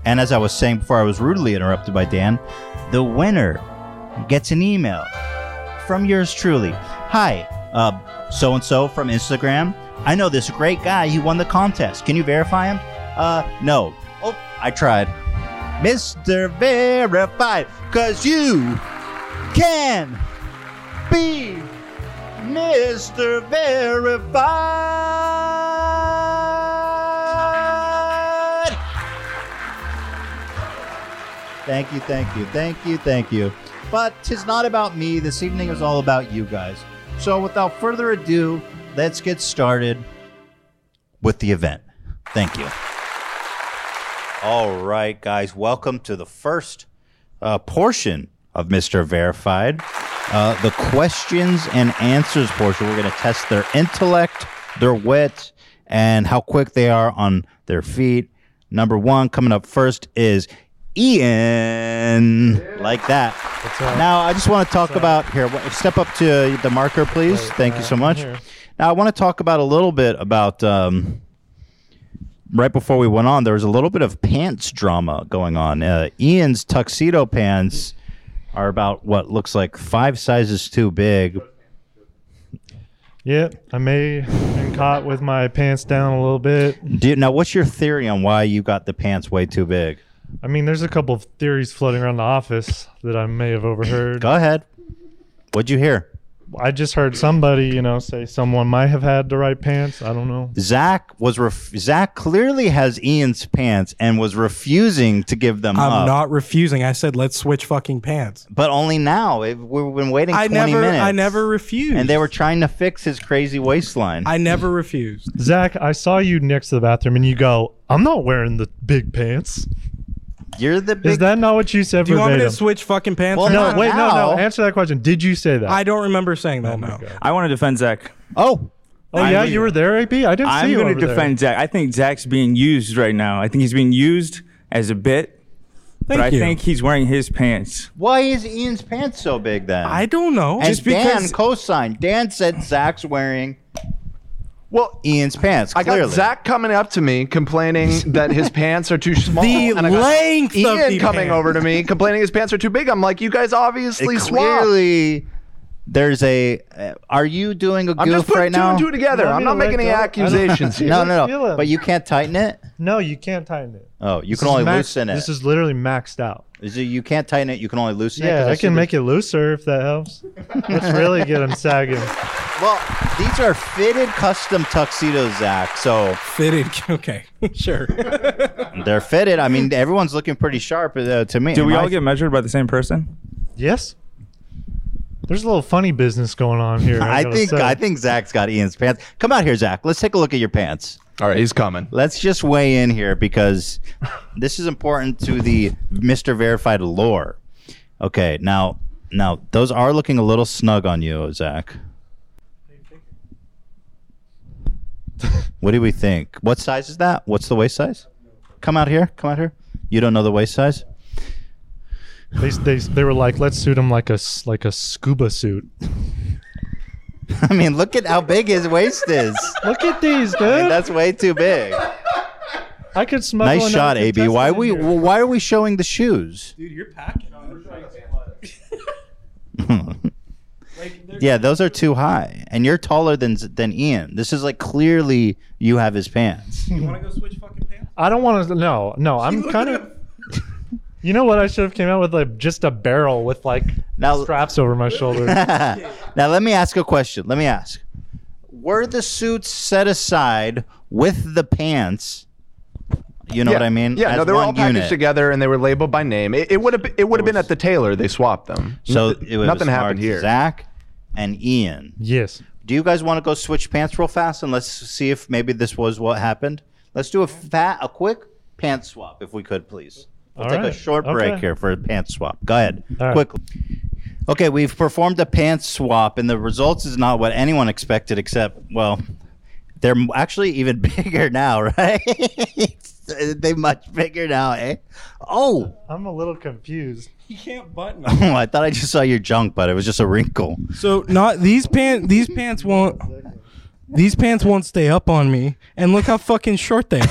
And as I was saying before, I was rudely interrupted by Dan. The winner gets an email from yours truly. Hi, so and so from Instagram. I know this great guy. He won the contest. Can you verify him? Uh, no. Oh, I tried. Mr. Verified, cause you can be Mr. Verified. Thank you, thank you, thank you, thank you. But tis not about me. This evening is all about you guys. So without further ado, let's get started with the event. Thank you. All right, guys, welcome to the first uh, portion of Mr. Verified. Uh, the questions and answers portion. We're going to test their intellect, their wit, and how quick they are on their feet. Number one, coming up first is Ian. Like that. Now, I just want to talk about here. Step up to the marker, please. Thank you so much. Now, I want to talk about a little bit about. Um, right before we went on, there was a little bit of pants drama going on. Uh, Ian's tuxedo pants are about what looks like five sizes too big. Yep, I may have been caught with my pants down a little bit. Do, now, what's your theory on why you got the pants way too big? I mean, there's a couple of theories floating around the office that I may have overheard. Go ahead. What'd you hear? I just heard somebody, you know, say someone might have had the right pants. I don't know. Zach was ref- Zach clearly has Ian's pants and was refusing to give them I'm up. not refusing. I said let's switch fucking pants. but only now. It- We've been waiting I 20 never, minutes. I never refused. And they were trying to fix his crazy waistline. I never refused. Zach, I saw you next to the bathroom and you go, I'm not wearing the big pants. You're the big. Is that not what you said Do you want me to verbatim? switch fucking pants? Well, no, not? wait, no, no. Answer that question. Did you say that? I don't remember saying that. Oh no. I want to defend Zach. oh, oh, yeah, I'm- you were there, AP? I didn't see you. I'm you going over to there. defend Zach. I think Zach's being used right now. I think he's being used as a bit, Thank but I you. think he's wearing his pants. why is Ian's pants so big then? I don't know. and just Dan because- co-signed. Dan said Zach's wearing Well, Ian's pants. I Clearly, got Zach coming up to me complaining [laughs] that his pants are too small. The and I got length of Ian the coming pants. over to me complaining his pants are too big. I'm like, you guys obviously It swapped. clearly. There's a. Uh, are you doing a I'm just putting right two now? and two together. You want I'm not to making let any go? I don't- accusations [laughs] here. No, no, Feel no. it. But you can't tighten it. No, you can't tighten it. Oh, you This can only max- loosen it. This is literally maxed out. Is it you can't tighten it? You can only loosen it. Yeah, 'Cause I see can the- make it looser if that helps. Let's really get them sagging. Well, these are fitted custom tuxedos, Zach. So Fitted. [laughs] Okay, sure. [laughs] they're fitted. I mean, everyone's looking pretty sharp uh, to me. Do we Am all I- get measured by the same person? Yes. There's a little funny business going on here. I, [laughs] I gotta think say. I think Zach's got Ian's pants. Come out here, Zach. Let's take a look at your pants. All right, he's coming. Let's just weigh in here because this is important to the Mr. Verified lore. Okay, now now those are looking a little snug on you, Zach. [laughs] what do we think? What size is that? What's the waist size? Come out here. Come out here. You don't know the waist size? They, they, they were like, let's suit him like a s- like a scuba suit. [laughs] I mean, look at how big his waist is. [laughs] Look at these, dude. I mean, that's way too big. I could smuggle. Nice shot, AB. Why contestant we in here. why are we showing the shoes? Dude, you're packing. Yeah, those are too high, and you're taller than than Ian. This is like clearly you have his pants. You want to go switch fucking pants? I don't want to. No, no. [laughs] I'm kind of. [laughs] You know what? I should have came out with like just a barrel with like Now- straps over my shoulder. [laughs] now let me ask a question. Let me ask: Were the suits set aside with the pants? You know Yeah. what I mean? Yeah, no, they were all one packaged unit. together and they were labeled by name. It, it would have it would have been at the tailor. They swapped them. So Nothing- it was nothing happened here. Zach and Ian. Yes. Do you guys want to go switch pants real fast and let's see if maybe this was what happened? Let's do a fat, a quick pants swap if we could, please. We'll All take a right. short break Okay. here for a pants swap. Go ahead, All right. quickly. Okay, we've performed a pants swap, and the results is not what anyone expected, except well, they're actually even [laughs] bigger now, right? [laughs] [laughs] they much bigger now, eh? Oh, I'm a little confused. You can't button. [laughs] oh, I thought I just saw your junk, but it was just a wrinkle. So not these pants. These pants won't. These pants won't stay up on me. And look how fucking short they are.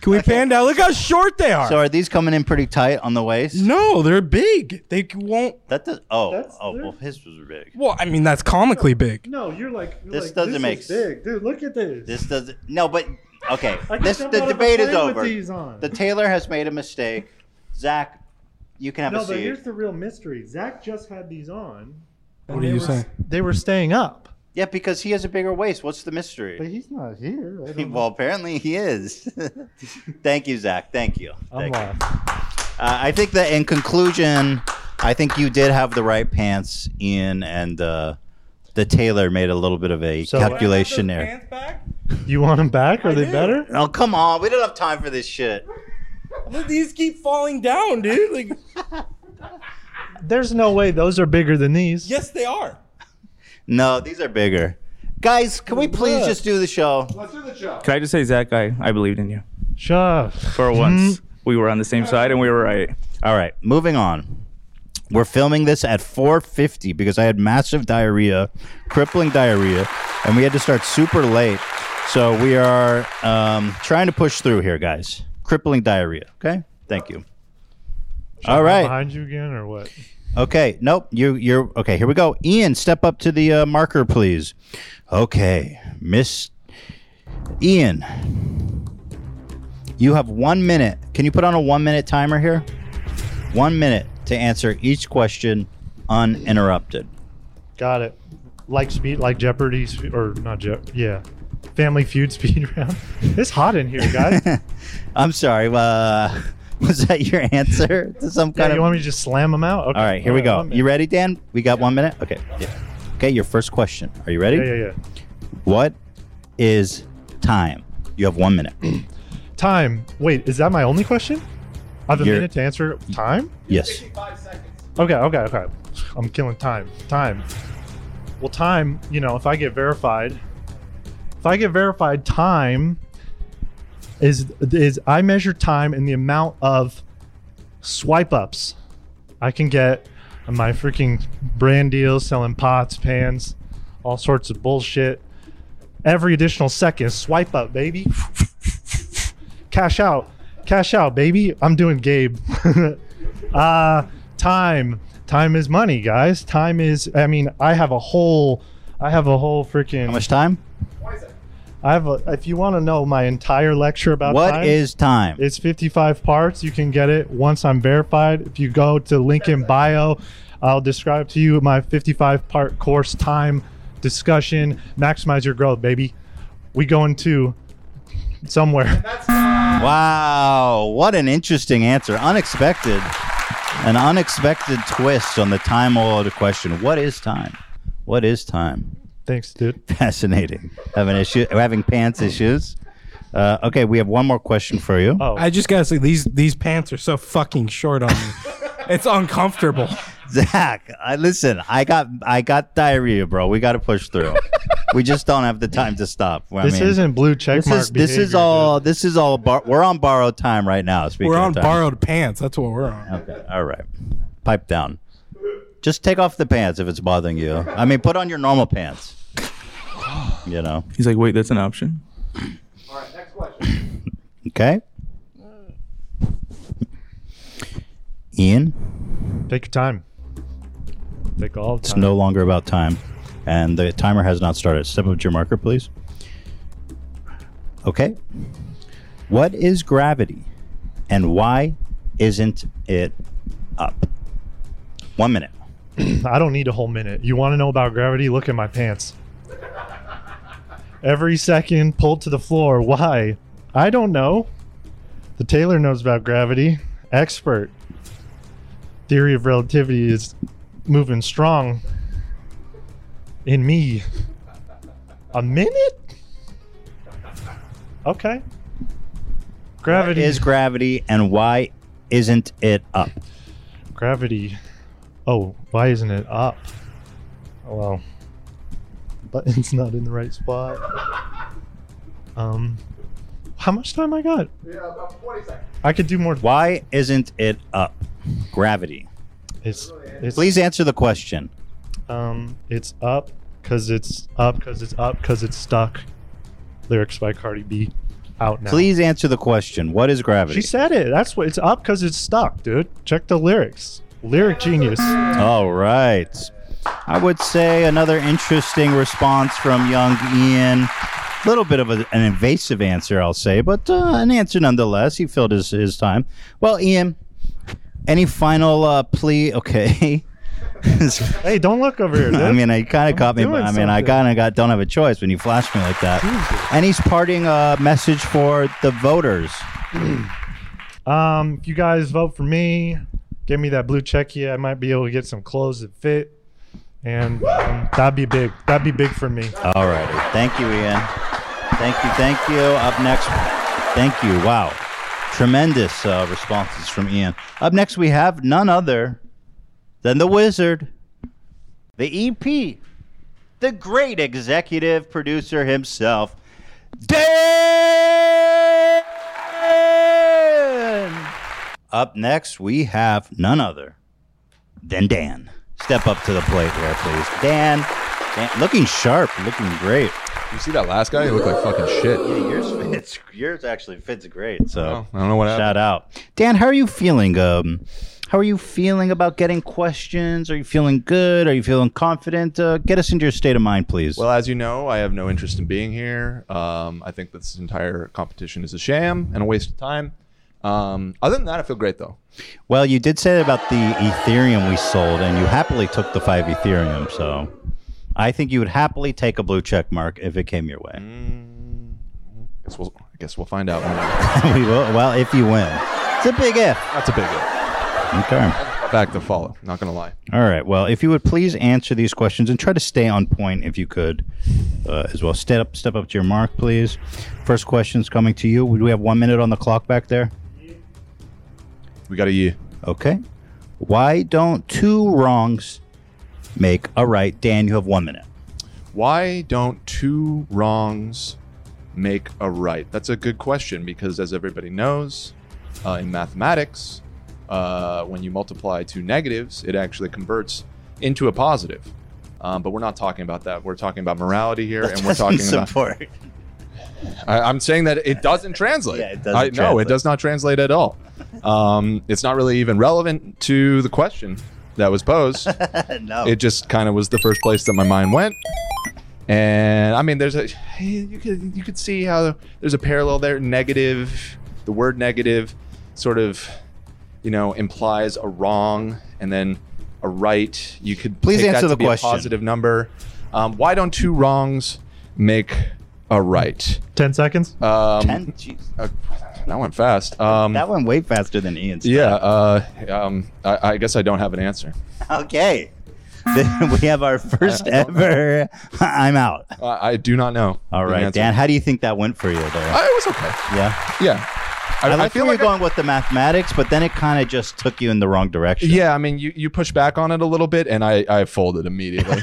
Can we [laughs] pan down? Look how short they are. So are these coming in pretty tight on the waist? no, they're big. They won't. That does. Oh, That's- oh, they're- well, his was big. Well, I mean that's comically big. No, you're like. You're This like, doesn't this make is big, dude. Look at this. This doesn't. No, but okay. [laughs] This the out of a debate is over. The tailor has made a mistake. Zach, you can have a seat. no, a but seat. here's the real mystery. Zach just had these on. What and do you were- say? They were staying up. Yeah, because he has a bigger waist. What's the mystery? But he's not here. I don't [laughs] well, apparently he is. [laughs] Thank you, Zach. Thank you. I'm Thank you. Uh, I think that in conclusion, I think you did have the right pants, Ian, and uh, the tailor made a little bit of a So- calculation there. You want them back? Are they better? Oh, come on. We don't have time for this shit. These keep falling down, dude. Like, [laughs] There's no way those are bigger than these. yes, they are. No, these are bigger. Guys, can we please Look. just do the show? Let's do the show. Can I just say, Zach, I, I believed in you. Shut up. For mm-hmm. once, we were on the same side and we were right. All right, moving on. We're filming this at 4:50 because I had massive diarrhea, crippling diarrhea, and we had to start super late. So we are um, trying to push through here, guys. Crippling diarrhea. Okay, thank you. All right. Behind you again or what? Okay. Nope. You. You're okay. Here we go. Ian, step up to the uh, marker, please. Okay, Miss Ian. You have one minute. Can you put on a one minute timer here? One minute to answer each question uninterrupted. Got it. Like speed, like Jeopardy, spe- or not Jeopardy. Yeah. Family Feud speed [laughs] round. It's hot in here, guys. [laughs] I'm sorry. Uh, [laughs] was that your answer to some yeah, kind you of? want me to just slam them out? Okay. All right, here we go. You ready, Dan? We got one minute. Okay. Yeah. Okay. Your first question. Are you ready? Yeah, yeah, yeah. What is time? You have one minute. [clears throat] Time. Wait, is that my only question? I have a You're- minute to answer time? Yes. Okay, okay, okay. I'm killing time. Time. Well, time, you know, if I get verified, if I get verified, time is is I measure time in the amount of swipe ups I can get on my freaking brand deals selling pots, pans, all sorts of bullshit. Every additional second, swipe up, baby. Cash out. Cash out, baby. I'm doing Gabe. [laughs] uh time. Time is money, guys. Time is I mean, I have a whole I have a whole freaking How much time? I have a if you want to know my entire lecture about What time, is time? it's 55 parts. You can get it once I'm verified. If you go to link in bio, I'll describe to you my 55 part course time discussion. Maximize your growth, baby. We going to somewhere. Wow, what an interesting answer. Unexpected. An unexpected twist on the time-old question. What is time? What is time? Thanks, dude. [laughs] Fascinating. Having issue, having pants issues. Uh, okay, we have one more question for you. Oh, I just gotta say these these pants are so fucking short on me. [laughs] it's uncomfortable. Zach, I listen. I got I got diarrhea, bro. We got to push through. we just don't have the time to stop. I This isn't blue check this mark is this is behavior, all this is all bar- we're on borrowed time right now. Speaking we're of on time. borrowed pants. That's what we're on. Okay, all right. Pipe down. Just take off the pants if it's bothering you. I mean, put on your normal pants. You know. He's like, wait, that's an option. All right, next question. [laughs] okay. Ian, Take your time. Take all the it's time. no longer about time, and the timer has not started. Step up to your marker, please. Okay. What is gravity, and why isn't it up? One minute. [clears throat] I don't need a whole minute. You want to know about gravity? Look at my pants. Every second pulled to the floor. Why? I don't know. The tailor knows about gravity. Expert. Theory of relativity is moving strong in me. A minute? Okay. Gravity What is gravity, and why isn't it up? Gravity. Oh, why isn't it up? Oh, well, button's not in the right spot. Um, how much time I got? Yeah, about 20 seconds. I could do more. Why isn't it up? Gravity. It's, it's Please answer the question. Um, it's up because it's up because it's up because it's stuck. Lyrics by Cardi B. Out now. Please answer the question. What is gravity? She said it. That's what it's up because it's stuck, dude. Check the lyrics. Lyric genius. All right. I would say another interesting response from young Ian. A little bit of a, an invasive answer, I'll say, but uh, an answer nonetheless. He filled his, his time. Well, Ian, any final uh, plea? [laughs] Okay. hey, don't look over here. [laughs] Dude. I mean, I kind of caught me. doing I mean, I something. kind of got don't have a choice when you flash me like that. Any parting uh, message for the voters? [clears throat] Um, if you guys vote for me, give me that blue checky. I might be able to get some clothes that fit, and um, that'd be big. That'd be big for me. All righty. Thank you, Ian. Thank you. Thank you. Up next, thank you. Wow. Tremendous uh, responses from Ian. Up next, we have none other than the wizard, the EP, the great executive producer himself, Dan. Up next, we have none other than Dan. Step up to the plate here, please. Dan, Dan looking sharp, looking great. You see that last guy? He looked like fucking shit. Yeah, yours fits. Yours actually fits great. So Oh, I don't know what shout out, Dan. How are you feeling? Um, how are you feeling about getting questions? Are you feeling good? Are you feeling confident? Uh, get us into your state of mind, please. Well, as you know, I have no interest in being here. Um, I think this entire competition is a sham and a waste of time. Um, other than that, I feel great though. Well, you did say about the Ethereum we sold, and you happily took the five Ethereum. So, I think you would happily take a blue check mark if it came your way. Guess we'll, I guess we'll find out. [laughs] we will. Well, if you win, it's a big if. That's a big if. Okay. Back to follow. Not gonna lie. All right. Well, if you would please answer these questions and try to stay on point, if you could, uh, as well. Step up, step up to your mark, please. First question's coming to you. Do we have one minute on the clock back there? We got a year. Okay. Why don't two wrongs make a right? Dan, you have one minute. Why don't two wrongs make a right? That's a good question because, as everybody knows, uh, in mathematics, uh, when you multiply two negatives, it actually converts into a positive. Um, but we're not talking about that. We're talking about morality here, and we're talking about. support. I, I'm saying that it doesn't translate. Yeah, it doesn't I, No, it does not translate at all. Um, it's not really even relevant to the question that was posed. [laughs] no. It just kind of was the first place that my mind went. And I mean, there's a you could you could see how there's a parallel there. Negative, the word negative, sort of, you know, implies a wrong, and then a right. You could Please take that answer to the be a question. positive number. Um, why don't two wrongs make a right? Ten seconds. Um, Ten? Jeez. uh, that went fast. Um, that went way faster than Ian's. Yeah. Uh, um, I, I guess I don't have an answer. Okay. Then [laughs] we have our first [laughs] I ever. [laughs] I'm out. I, I do not know. All right. Dan. How do you think that went for you there? I, it was okay. yeah. Yeah. I, like feel you're going with the mathematics, but then it kind of just took you in the wrong direction. Yeah, I mean, you, you push back on it a little bit, and I, I folded immediately.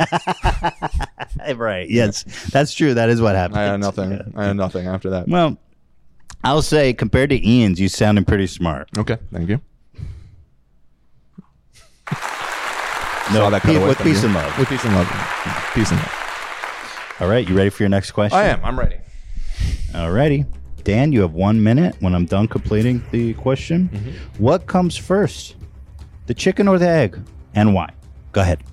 right. Yes, that's true. That is what happened. I had nothing. I had nothing after that. Well, I'll say compared to Ian's, you sounded pretty smart. Okay, thank you. No, Saw that pe- cut away with peace you. and love. With peace and love. Peace and love. All right, you ready for your next question? I am. I'm ready. All righty. Dan, you have one minute when I'm done completing the question. Mm-hmm. What comes first, the chicken or the egg, and why? Go ahead.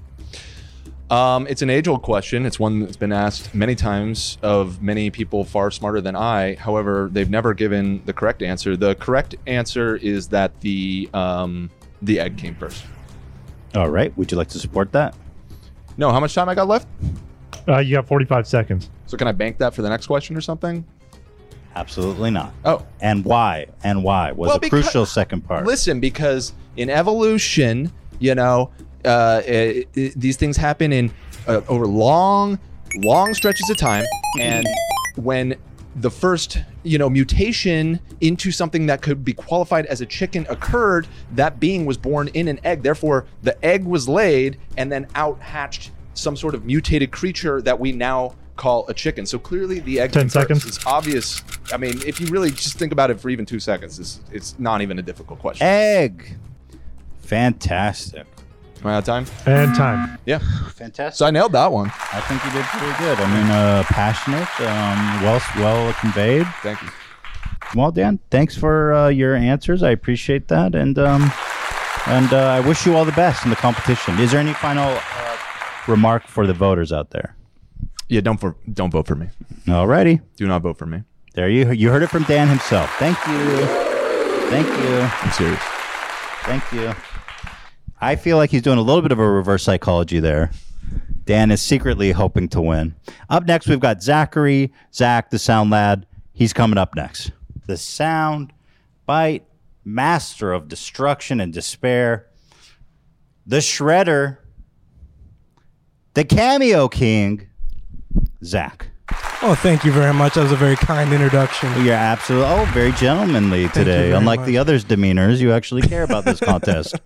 Um, it's an age-old question. It's one that's been asked many times of many people far smarter than I. However, they've never given the correct answer. The correct answer is that the um, the egg came first. All right. Would you like to support that? No. How much time I got left? Uh, you got 45 seconds. So can I bank that for the next question or something? Absolutely not. Oh. And why? And why was Well, a because- crucial second part. Listen, because in evolution, you know, uh, it, it- these things happen in uh, over long, long stretches of time, and when the first, you know, mutation into something that could be qualified as a chicken occurred, that being was born in an egg. Therefore, the egg was laid, and then out hatched some sort of mutated creature that we now call a chicken. So clearly, the egg 10 seconds. It's obvious. I mean, if you really just think about it for even two seconds, it's, it's not even a difficult question. Egg. Fantastic. Am I out of time? And time. Yeah. Fantastic. So I nailed that one. I think you did pretty good. I mean, uh, passionate, um, well, well conveyed. Thank you. Well, Dan, thanks for uh, your answers. I appreciate that, and um, and uh, I wish you all the best in the competition. Is there any final uh, remark for the voters out there? Yeah, don't for don't vote for me. Alrighty. Do not vote for me. There you you heard it from Dan himself. Thank you. Thank you. I'm serious. Thank you. I feel like he's doing a little bit of a reverse psychology there. Dan is secretly hoping to win. Up next, we've got Zachary, Zach, the sound lad. He's coming up next. The sound bite, master of destruction and despair. The shredder, the cameo king, Zach. Oh, thank you very much. That was a very kind introduction. You're absolutely oh, very gentlemanly today. Unlike much. the others' demeanors, you actually care about this [laughs] contest.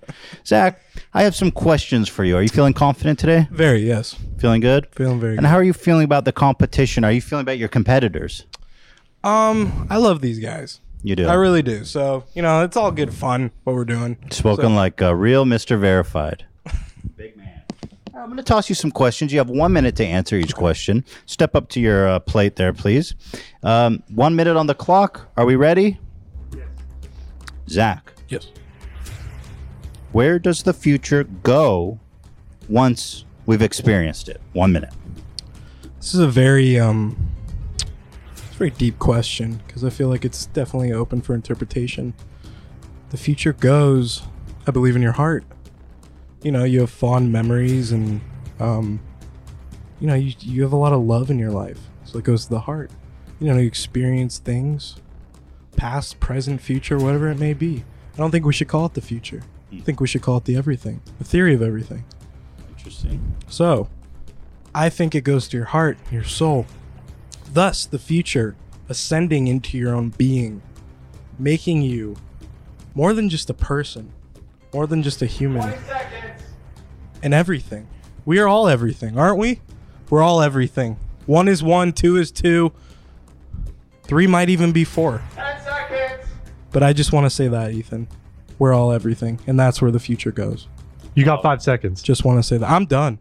Zach, I have some questions for you. Are you feeling confident today? Very, yes. Feeling good? Feeling very good. And good. how are you feeling about the competition? Are you feeling about your competitors? Um, I love these guys. You do. I really do. So, you know, it's all good fun what we're doing. Spoken So- like a real Mr. Verified. [laughs] Big man. I'm going to toss you some questions. You have one minute to answer each question. Step up to your uh, plate there, please. Um, one minute on the clock. Are we ready? Yes. Zach. Yes. Where does the future go once we've experienced it? One minute. This is a very um it's a very deep question because I feel like it's definitely open for interpretation. The future goes, I believe in your heart. You know, you have fond memories and um you know, you you have a lot of love in your life. So it goes to the heart. You know, you experience things past, present, future, whatever it may be. I don't think we should call it the future. I think we should call it the everything, the theory of everything. Interesting. So, I think it goes to your heart, your soul. Thus, the future ascending into your own being, making you more than just a person, more than just a human, and everything. We are all everything, aren't we? We're all everything. One is one, two is two, three might even be four. Ten seconds. But I just want to say that, Ethan. We're all everything, and that's where the future goes. You got five seconds. Just want to say that. I'm done.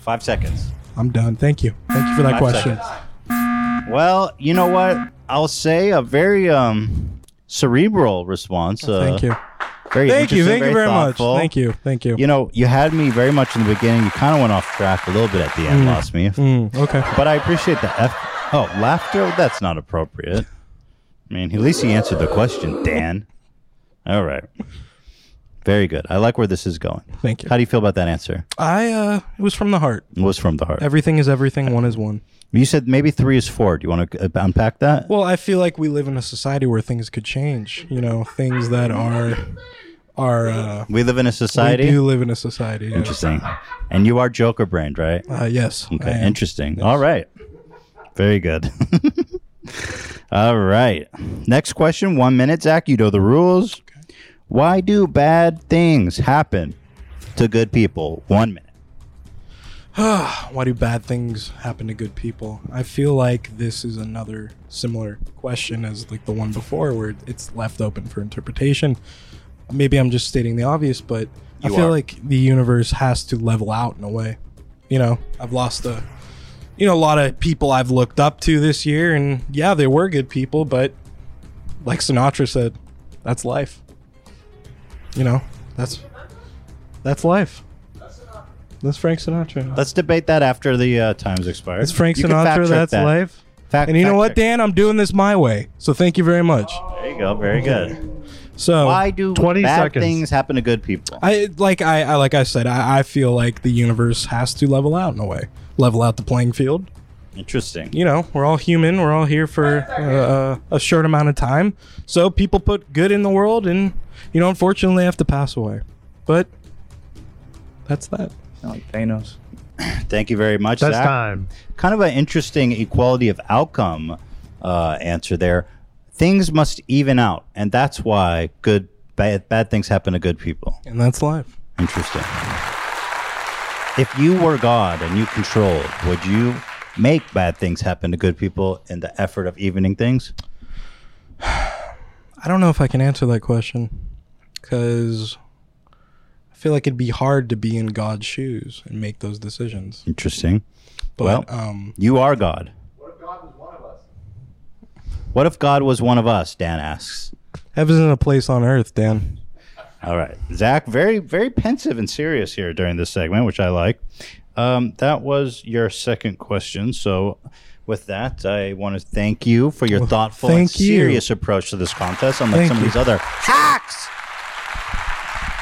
Five seconds. I'm done. Thank you. Thank you for that Five question. seconds. Well, you know what? I'll say a very um cerebral response. Uh, Thank you. Very Thank you. Thank you very much. Thank you. Thank you. You know, you had me very much in the beginning. You kind of went off track a little bit at the end, Mm. lost me. Mm, okay. But I appreciate the F. Oh, laughter? That's not appropriate. I mean, at least he answered the question, Dan. All right. Very good. I like where this is going. Thank you. How do you feel about that answer? I uh it was from the heart. It was from the heart. Everything is everything, one is one. You said maybe three is four. Do you want to unpack that? Well, I feel like we live in a society where things could change. You know, things that are are. Uh, We live in a society. We do live in a society. yes. Interesting. And you are Joker brained, right? Uh, yes. Okay. I am. Interesting. All right. Very good. [laughs] All right. Next question. One minute, Zach. You know the rules. Why do bad things happen to good people? One minute. [sighs] Why do bad things happen to good people? I feel like this is another similar question as like the one before, where it's left open for interpretation. Maybe I'm just stating the obvious, but I feel are. like the universe has to level out in a way. You know, I've lost a, you know, a lot of people I've looked up to this year, and yeah, they were good people, but like Sinatra said, that's life. You know, that's that's life. That's Frank Sinatra. Let's debate that after the uh, times expire. It's Frank You can fact Sinatra. check That's that. life. Fact- and you know fact what, check. Dan? I'm doing this my way. So thank you very much. There you go. Very good. So Why do 20 bad seconds. things happen to good people? I like I, I like I said I, I feel like the universe has to level out in a way, level out the playing field. Interesting. You know, we're all human. We're all here for uh, a short amount of time. So people put good in the world, and you know, unfortunately, have to pass away. But that's that. Like Thanos. [clears throat] Thank you very much. That's Zach. time. Kind of an interesting equality of outcome uh, answer there. Things must even out, and that's why good bad bad things happen to good people. And that's life. Interesting. If you were God and you controlled, would you make bad things happen to good people in the effort of evening things? [sighs] I don't know if I can answer that question because I feel like it'd be hard to be in God's shoes and make those decisions. Interesting. But, well, um, you are God. What if God was one of us? Dan asks. Heaven's in a place on earth, Dan. All right, Zach, very very pensive and serious here during this segment, which I like. Um, that was your second question. So, with that, I want to thank you for your Well, thoughtful and you. serious approach to this contest, unlike Thank some you. of these other hacks.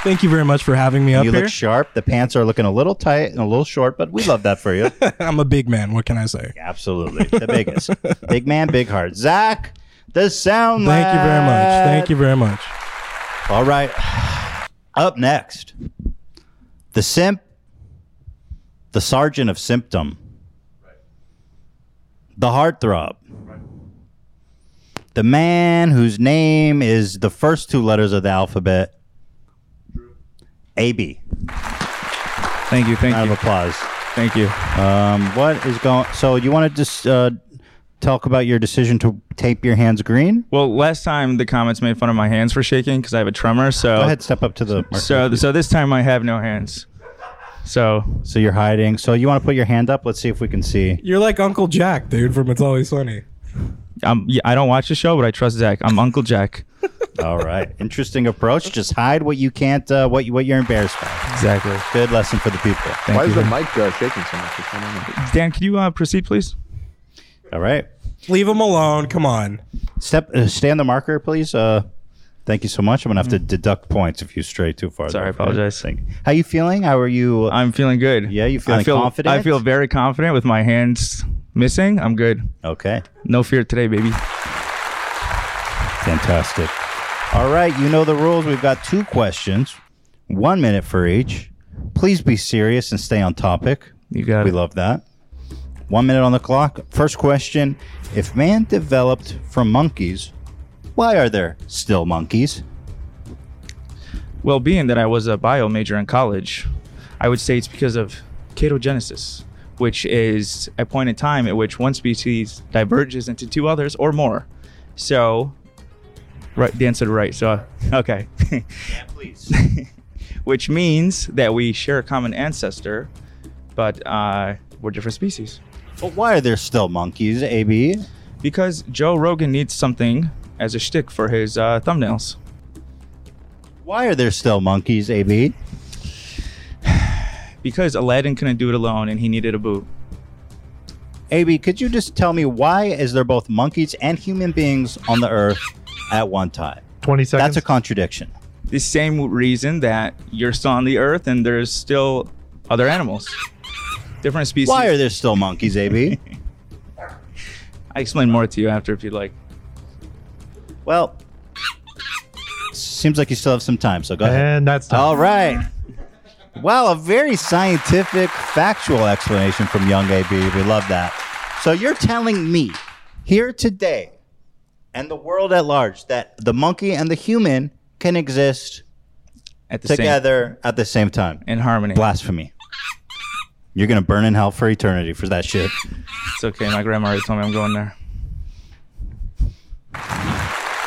Thank you very much for having me up you here. You look sharp. The pants are looking a little tight and a little short, but we love that for you. [laughs] I'm a big man. What can I say? Absolutely, the biggest, big man, big heart. Zach, the sound. Thank you very much. Thank you very much. All right. Up next, the simp, the sergeant of symptom, the heartthrob, the man whose name is the first two letters of the alphabet, AB. Thank you. Thank Round you. of applause. Thank you. Um, what is going? So you want to just uh, talk about your decision to tape your hands green? Well, last time the comments made fun of my hands for shaking because I have a tremor. So Go ahead, step up to the. So so this time I have no hands. So So you're hiding. So you want to put your hand up? Let's see if we can see. You're like Uncle Jack, dude, from It's Always Sunny. I'm yeah, I don't watch the show, but I trust Zach. I'm Uncle Jack. All right, interesting approach. Just hide what you can't, uh, what you, what you're embarrassed by. Exactly. Good lesson for the people. Thank Why is the mic uh, shaking so much? What's going? Dan, can you uh, proceed, please? All right, Leave him alone. Come on. step, uh, stay on the marker, please. Uh, thank you so much. I'm gonna have to deduct points if you stray too far. Mm. Sorry, I apologize. Thank- How you feeling? How are you? I'm feeling good. Yeah, you feeling I feel, confident? I feel very confident with my hands missing. I'm good. Okay, No fear today, baby. fantastic. All right, you know the rules. We've got two questions, one minute for each. Please be serious and stay on topic. You got We it. love that. One minute on the clock. First question If man developed from monkeys, why are there still monkeys? Well, being that I was a bio major in college, I would say it's because of cladogenesis, which is a point in time at which one species diverges into two others or more. So, right, Dan said right. So, [laughs] okay. please. [laughs] which means that we share a common ancestor, but uh, we're different species. But why are there still monkeys, AB? Because Joe Rogan needs something as a shtick for his uh, thumbnails. Why are there still monkeys, AB? [sighs] Because Aladdin couldn't do it alone and he needed a boo. AB, could you just tell me why is there both monkeys and human beings on the earth at one time? 20 seconds. That's a contradiction. the same reason that you're still on the earth and there's still other animals different species Why are there still monkeys, AB? [laughs] I explain more to you after if you'd like. Well, seems like you still have some time, so go ahead. And that's time. All right. Well, a very scientific, factual explanation from Young AB. We love that. So you're telling me here today and the world at large that the monkey and the human can exist At the same- together at the same time in harmony. Blasphemy. You're gonna burn in hell for eternity for that shit. It's okay. My grandma already told me I'm going there.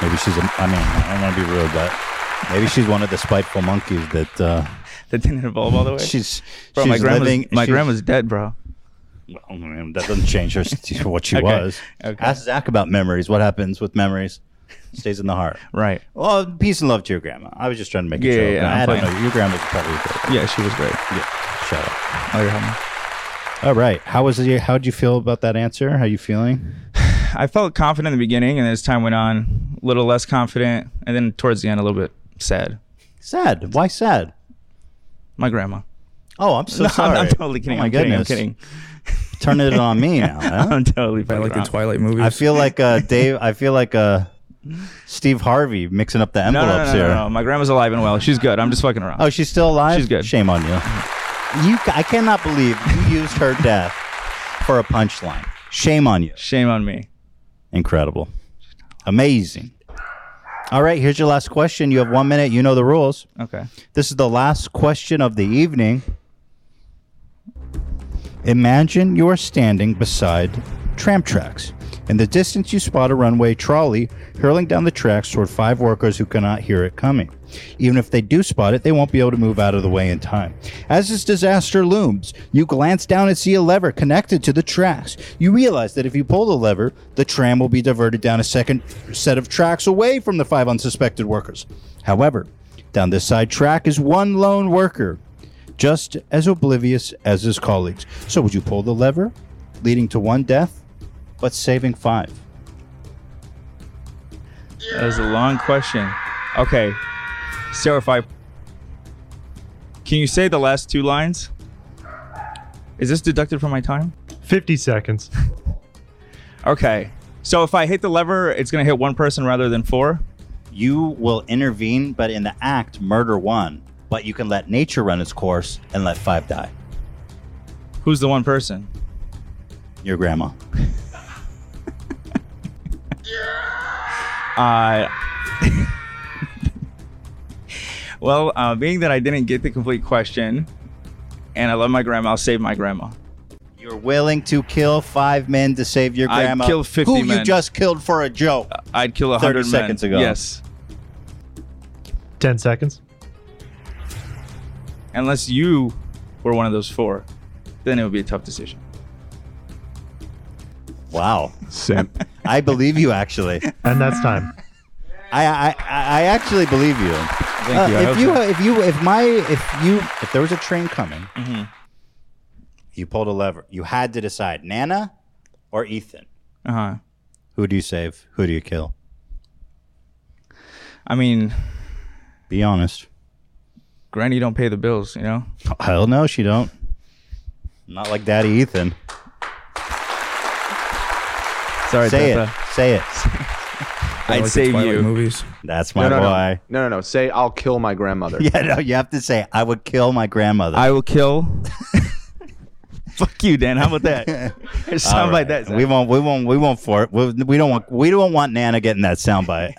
Maybe she's. A, I mean, I don't want to be rude, but maybe she's one of the spiteful monkeys that. Uh, [laughs] that didn't evolve all the way. She's. Bro, she's my grandma's living, my she's- grandma's dead, bro. Well, I mean, that doesn't change her [laughs] what she Okay, was. okay. Ask Zach about memories. What happens with memories? Stays in the heart. [laughs] Right. Well, peace and love to your grandma. I was just trying to make a Yeah, joke. yeah, yeah, I'm don't know. Your grandma's probably great. Yeah, she was great. Yeah. Shut up. Oh, you're having. All right. How was it? How did you feel about that answer? How are you feeling? [sighs] I felt confident in the beginning, and as time went on, a little less confident, and then towards the end, a little bit sad. Sad. Why sad? My grandma. Oh, I'm so [laughs] No, I'm- sorry. I'm totally kidding. Oh my I'm kidding, I'm goodness. kidding. Turning it on me now. [laughs] huh? I'm totally I like the Twilight movies. I feel like uh, Dave. I feel like uh, Steve Harvey mixing up the No, no, no, envelopes no, here. no, no. My grandma's alive and well. She's good. I'm just fucking around. Oh, she's still alive. She's good. Shame on you. You, I cannot believe you used her death for a punchline. Shame on you. Shame on me. Incredible. Amazing. All right, here's your last question. You have one minute. You know the rules. Okay. This is the last question of the evening. Imagine you are standing beside tram tracks. In the distance, you spot a runway trolley hurling down the tracks toward five workers who cannot hear it coming. Even if they do spot it, they won't be able to move out of the way in time. As this disaster looms, you glance down and see a lever connected to the tracks. You realize that if you pull the lever, the tram will be diverted down a second set of tracks away from the five unsuspected workers. However, down this side track is one lone worker, just as oblivious as his colleagues. So, would you pull the lever, leading to one death, but saving five? That was a long question. Okay. So if I Can you say the last two lines? Is this deducted from my time? 50 seconds. [laughs] Okay. So if I hit the lever, it's going to hit one person rather than four? You will intervene, but in the act, murder one. But you can let nature run its course and let five die. Who's the one person? Your grandma. [laughs] Uh, [laughs] well, uh, being that I didn't get the complete question, and I love my grandma, I'll save my grandma. You're willing to kill five men to save your grandma. I'd grandma, kill 50 who you just killed for a joke. I'd kill a hundred men. seconds ago. Yes, 10 seconds. Unless you were one of those four, then it would be a tough decision. Wow. Sam. [laughs] I believe you actually. And that's time. I I, I I actually believe you. Thank you. I if you so. if you if my if you if there was a train coming, Mhm. you pulled a lever. You had to decide Nana or Ethan. Uh huh. Who do you save? Who do you kill? I mean, Be honest. Granny don't pay the bills, you know. Hell no, she don't. Not like Daddy Ethan. Sorry, say Tata. it. Say it. [laughs] I'd save you. movies. That's my no, no, boy. No. no, no, no. Say, I'll kill my grandmother. [laughs] Yeah, no, you have to say I would kill my grandmother. I will kill. [laughs] Fuck you, Dan. How about that? There's sound right. like that. Zach. We won't. We won't. We won't for it. We, we don't want. We don't want Nana getting that soundbite.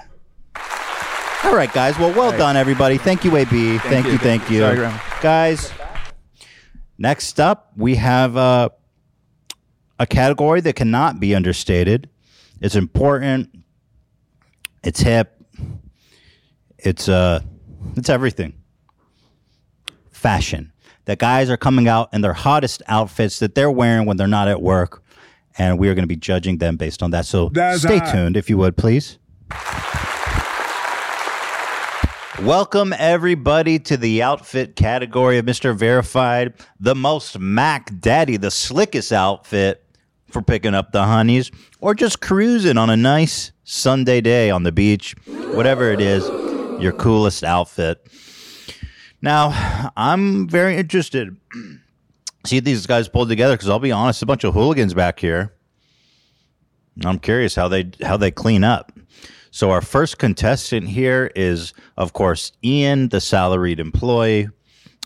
All right, guys. Well, well done, everybody. Thank you, AB. Thank, you, you. thank Thank you. Sorry, guys. Next up, we have uh, a category that cannot be understated. It's important. It's hip. It's uh, it's everything. Fashion. The guys are coming out in their hottest outfits that they're wearing when they're not at work, and we are going to be judging them based on that. So That's stay right. tuned, if you would, please. Welcome everybody to the outfit category of Mr. Verified, the most Mac Daddy, the slickest outfit for picking up the honeys or just cruising on a nice Sunday day on the beach, whatever it is, your coolest outfit. Now, I'm very interested. See these guys pulled together because I'll be honest, a bunch of hooligans back here. I'm curious how they how they clean up. So our first contestant here is, of course, Ian, the salaried employee.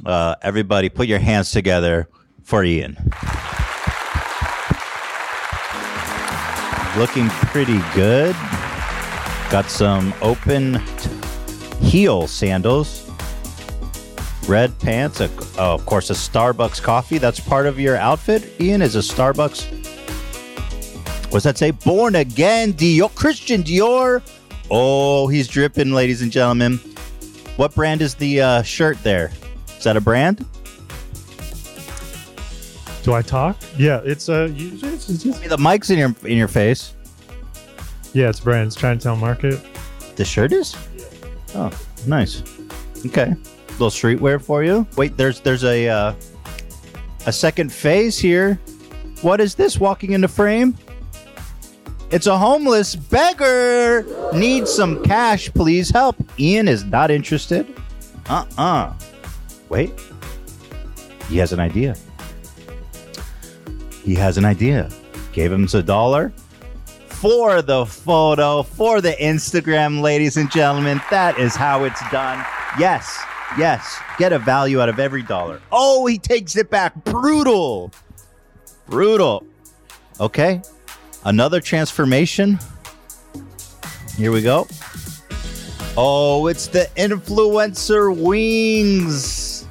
Uh, everybody, put your hands together for Ian. Looking pretty good. Got some open heel sandals, red pants, a, oh, of course, a Starbucks coffee. That's part of your outfit. Ian is a Starbucks What's that say? Born again Dior, Christian Dior. Oh, he's dripping, ladies and gentlemen. What brand is the uh, shirt there? Is that a brand? Do I talk? Yeah, it's uh, you- it's, it's, it's- The mic's in your in your face. yeah, it's brands Chinatown Market. The shirt is? Oh, nice. Okay, little streetwear for you. Wait, there's there's a uh, a second phase here. What is this walking into frame? It's a homeless beggar. Needs some cash, please help. Ian is not interested. Uh-uh. Wait. He has an idea. He has an idea. Gave him a dollar for the photo, for the Instagram, ladies and gentlemen. That is how it's done. Yes, yes. Get a value out of every dollar. Oh, he takes it back. Brutal. Brutal. Okay. Another transformation. Here we go. Oh, it's the influencer wings.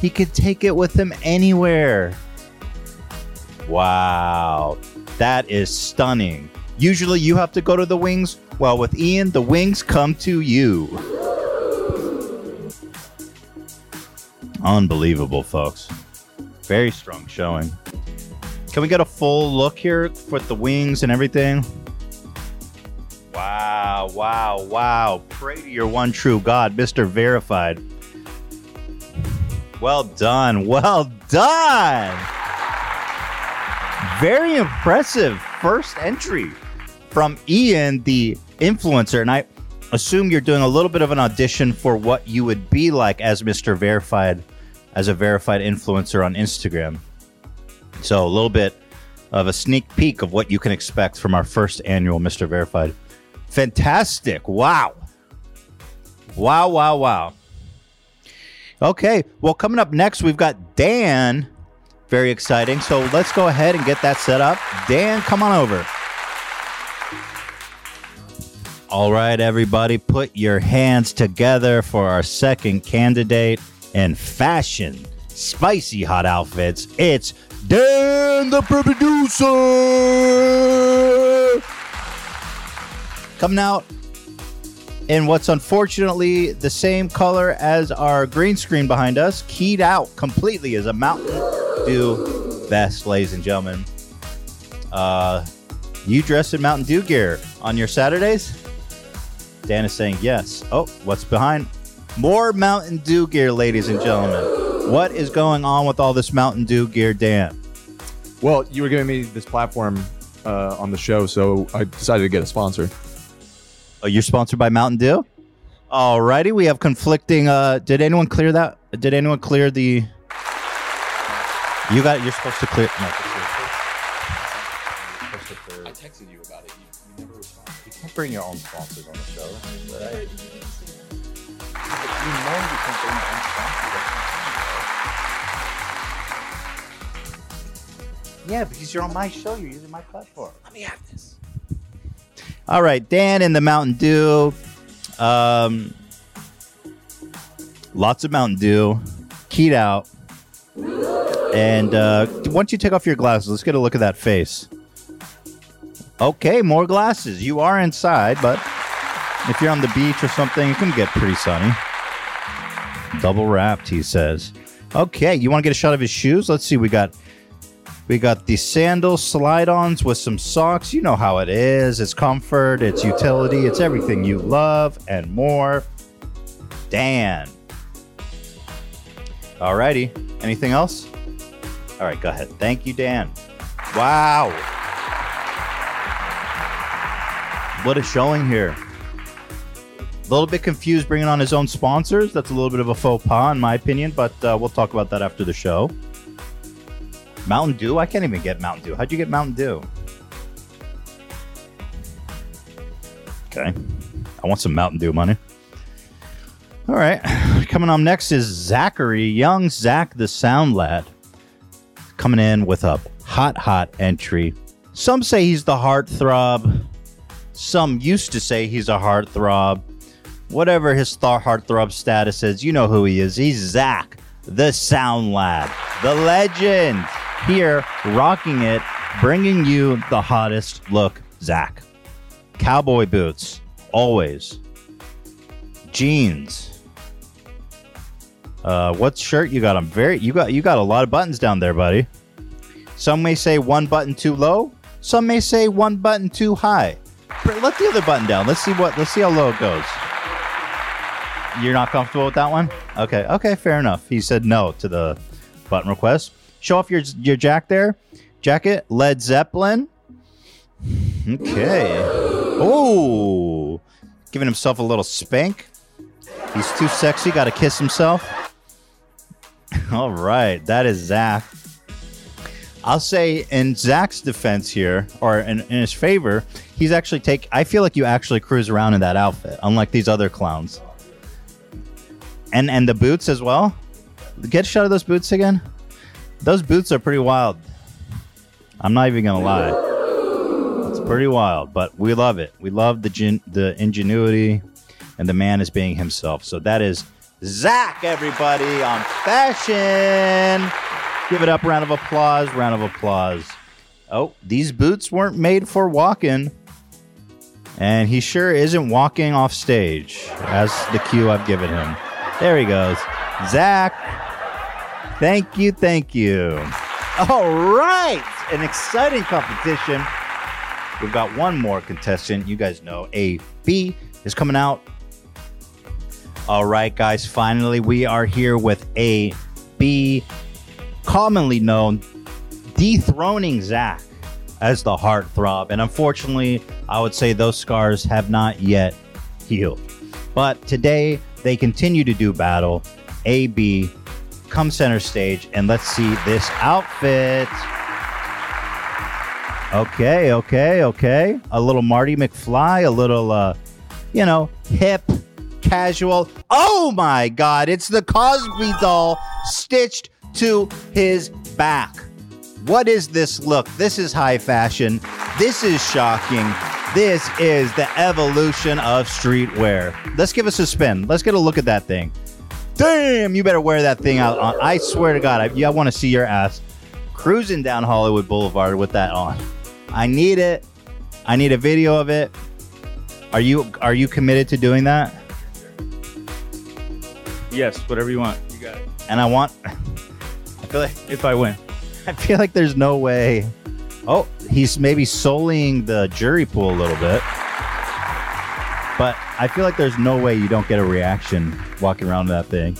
He could take it with him anywhere. Wow. That is stunning. Usually you have to go to the wings. Well, with Ian, the wings come to you. Unbelievable, folks. Very strong showing. Can we get a full look here with the wings and everything? Wow, wow, wow. Pray to your one true God, Mr. Verified. Well done. Well done. Very impressive first entry from Ian, the influencer. And I assume you're doing a little bit of an audition for what you would be like as Mr. Verified, as a verified influencer on Instagram. So a little bit of a sneak peek of what you can expect from our first annual Mr. Verified. Fantastic. Wow. Wow, wow, wow. Okay. Well, coming up next, we've got Dan. Very exciting. So let's go ahead and get that set up. Dan, come on over. All right, everybody, put your hands together for our second candidate in fashion, spicy hot outfits. It's Dan the producer. Coming out in what's unfortunately the same color as our green screen behind us, keyed out completely as a Mountain Dew vest, ladies and gentlemen. Uh, you dress in Mountain Dew gear on your Saturdays? Dan is saying yes. Oh, what's behind? More Mountain Dew gear, ladies and gentlemen. What is going on with all this Mountain Dew gear, Dan? Well, you were giving me this platform uh, on the show, so I decided to get a sponsor. Oh, you're sponsored by Mountain Dew? Alrighty, we have conflicting. Uh, did anyone clear that? Did anyone clear the? You got. You're supposed to clear. No, I texted you about it. You, you never responded. you can't bring your own sponsors on the show. Right? Yeah, because you're on my show. You're using my platform. Let me have this. All right, Dan in the Mountain Dew. Um, lots of Mountain Dew. Keyed out. And uh, why don't you take off your glasses? Let's get a look at that face. Okay, more glasses. You are inside, but if you're on the beach or something, it can get pretty sunny. Double wrapped, he says. Okay, you want to get a shot of his shoes? Let's see. We got we got the sandal slide-ons with some socks. You know how it is. It's comfort, it's utility, it's everything you love and more. Dan. Alrighty. Anything else? All right, go ahead. Thank you, Dan. Wow. What a showing here. A little bit confused bringing on his own sponsors. That's a little bit of a faux pas, in my opinion, but uh, we'll talk about that after the show. Mountain Dew? I can't even get Mountain Dew. How'd you get Mountain Dew? Okay. I want some Mountain Dew money. All right. [sighs] Coming on next is Zachary Young, Zach the Sound Lad. Coming in with a hot, hot entry. Some say he's the heartthrob. Some used to say he's a heartthrob. Whatever his th- heartthrob status is, you know who he is. He's Zach the Sound Lab, the legend. Here, rocking it, bringing you the hottest look, Zach. Cowboy boots, always. Jeans. Uh, what shirt you got on? Very, you got you got a lot of buttons down there, buddy. Some may say one button too low. Some may say one button too high. Let the other button down. Let's see what. Let's see how low it goes. You're not comfortable with that one? Okay. Okay. Fair enough. He said no to the button request. Show off your your jack there. Jacket. Led Zeppelin. Okay. Oh, giving himself a little spank. He's too sexy. Got to kiss himself. [laughs] All right, that is Zach. I'll say in Zach's defense here, or in, in his favor, he's actually take. I feel like you actually cruise around in that outfit, unlike these other clowns. And and the boots as well. Get a shot of those boots again. Those boots are pretty wild. I'm not even gonna lie. It's pretty wild, but we love it. We love the gen- the ingenuity, and the man is being himself. So that is Zach, everybody on fashion. Give it up, round of applause, round of applause. Oh, these boots weren't made for walking, and he sure isn't walking off stage as the cue I've given him. There he goes, Zach. Thank you, thank you. All right, an exciting competition. We've got one more contestant. You guys know AB is coming out. All right, guys, finally we are here with AB, commonly known dethroning Zach as the heartthrob. And unfortunately, I would say those scars have not yet healed. But today they continue to do battle. AB, come center stage and let's see this outfit. Okay, okay, okay. A little Marty McFly, a little, uh, you know, hip, casual. Oh my God, it's the Cosby doll stitched to his back. What is this look? This is high fashion. This is shocking. This is the evolution of streetwear. Let's give us a spin. Let's get a look at that thing. Damn, you better wear that thing out. On. I swear to God, I, yeah, I want to see your ass cruising down Hollywood Boulevard with that on. I need it. I need a video of it. Are you are you committed to doing that? Yes, whatever you want. You got it. And I want. [laughs] I feel like if I win, I feel like there's no way. Oh, he's maybe sullying the jury pool a little bit. But I feel like there's no way you don't get a reaction walking around that thing.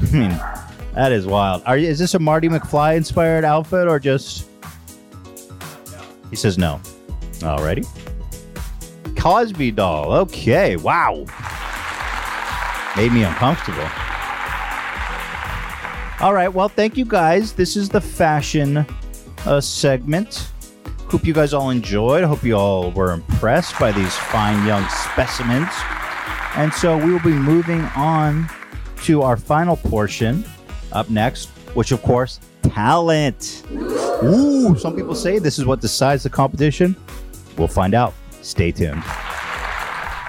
[laughs] I mean, that is wild. Are you, is this a Marty McFly inspired outfit or just? He says no. Alrighty. Cosby doll. Okay. Wow. Made me uncomfortable. All right. Well, thank you guys. This is the fashion uh, segment. Hope you guys all enjoyed. Hope you all were impressed by these fine young specimens. And so we will be moving on to our final portion up next, which of course, talent. Ooh, some people say this is what decides the competition. We'll find out. Stay tuned.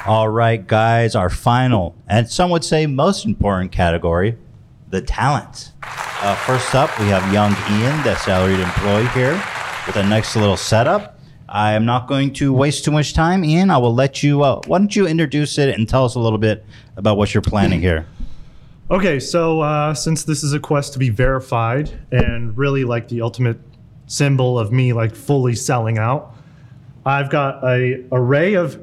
All right, guys, our final and some would say most important category the talent. Uh, first up, we have young Ian, the salaried employee here, with a nice little setup. I am not going to waste too much time, Ian. I will let you. Uh, why don't you introduce it and tell us a little bit about what you're planning here? Okay, so uh, since this is a quest to be verified and really like the ultimate symbol of me like fully selling out, I've got a array of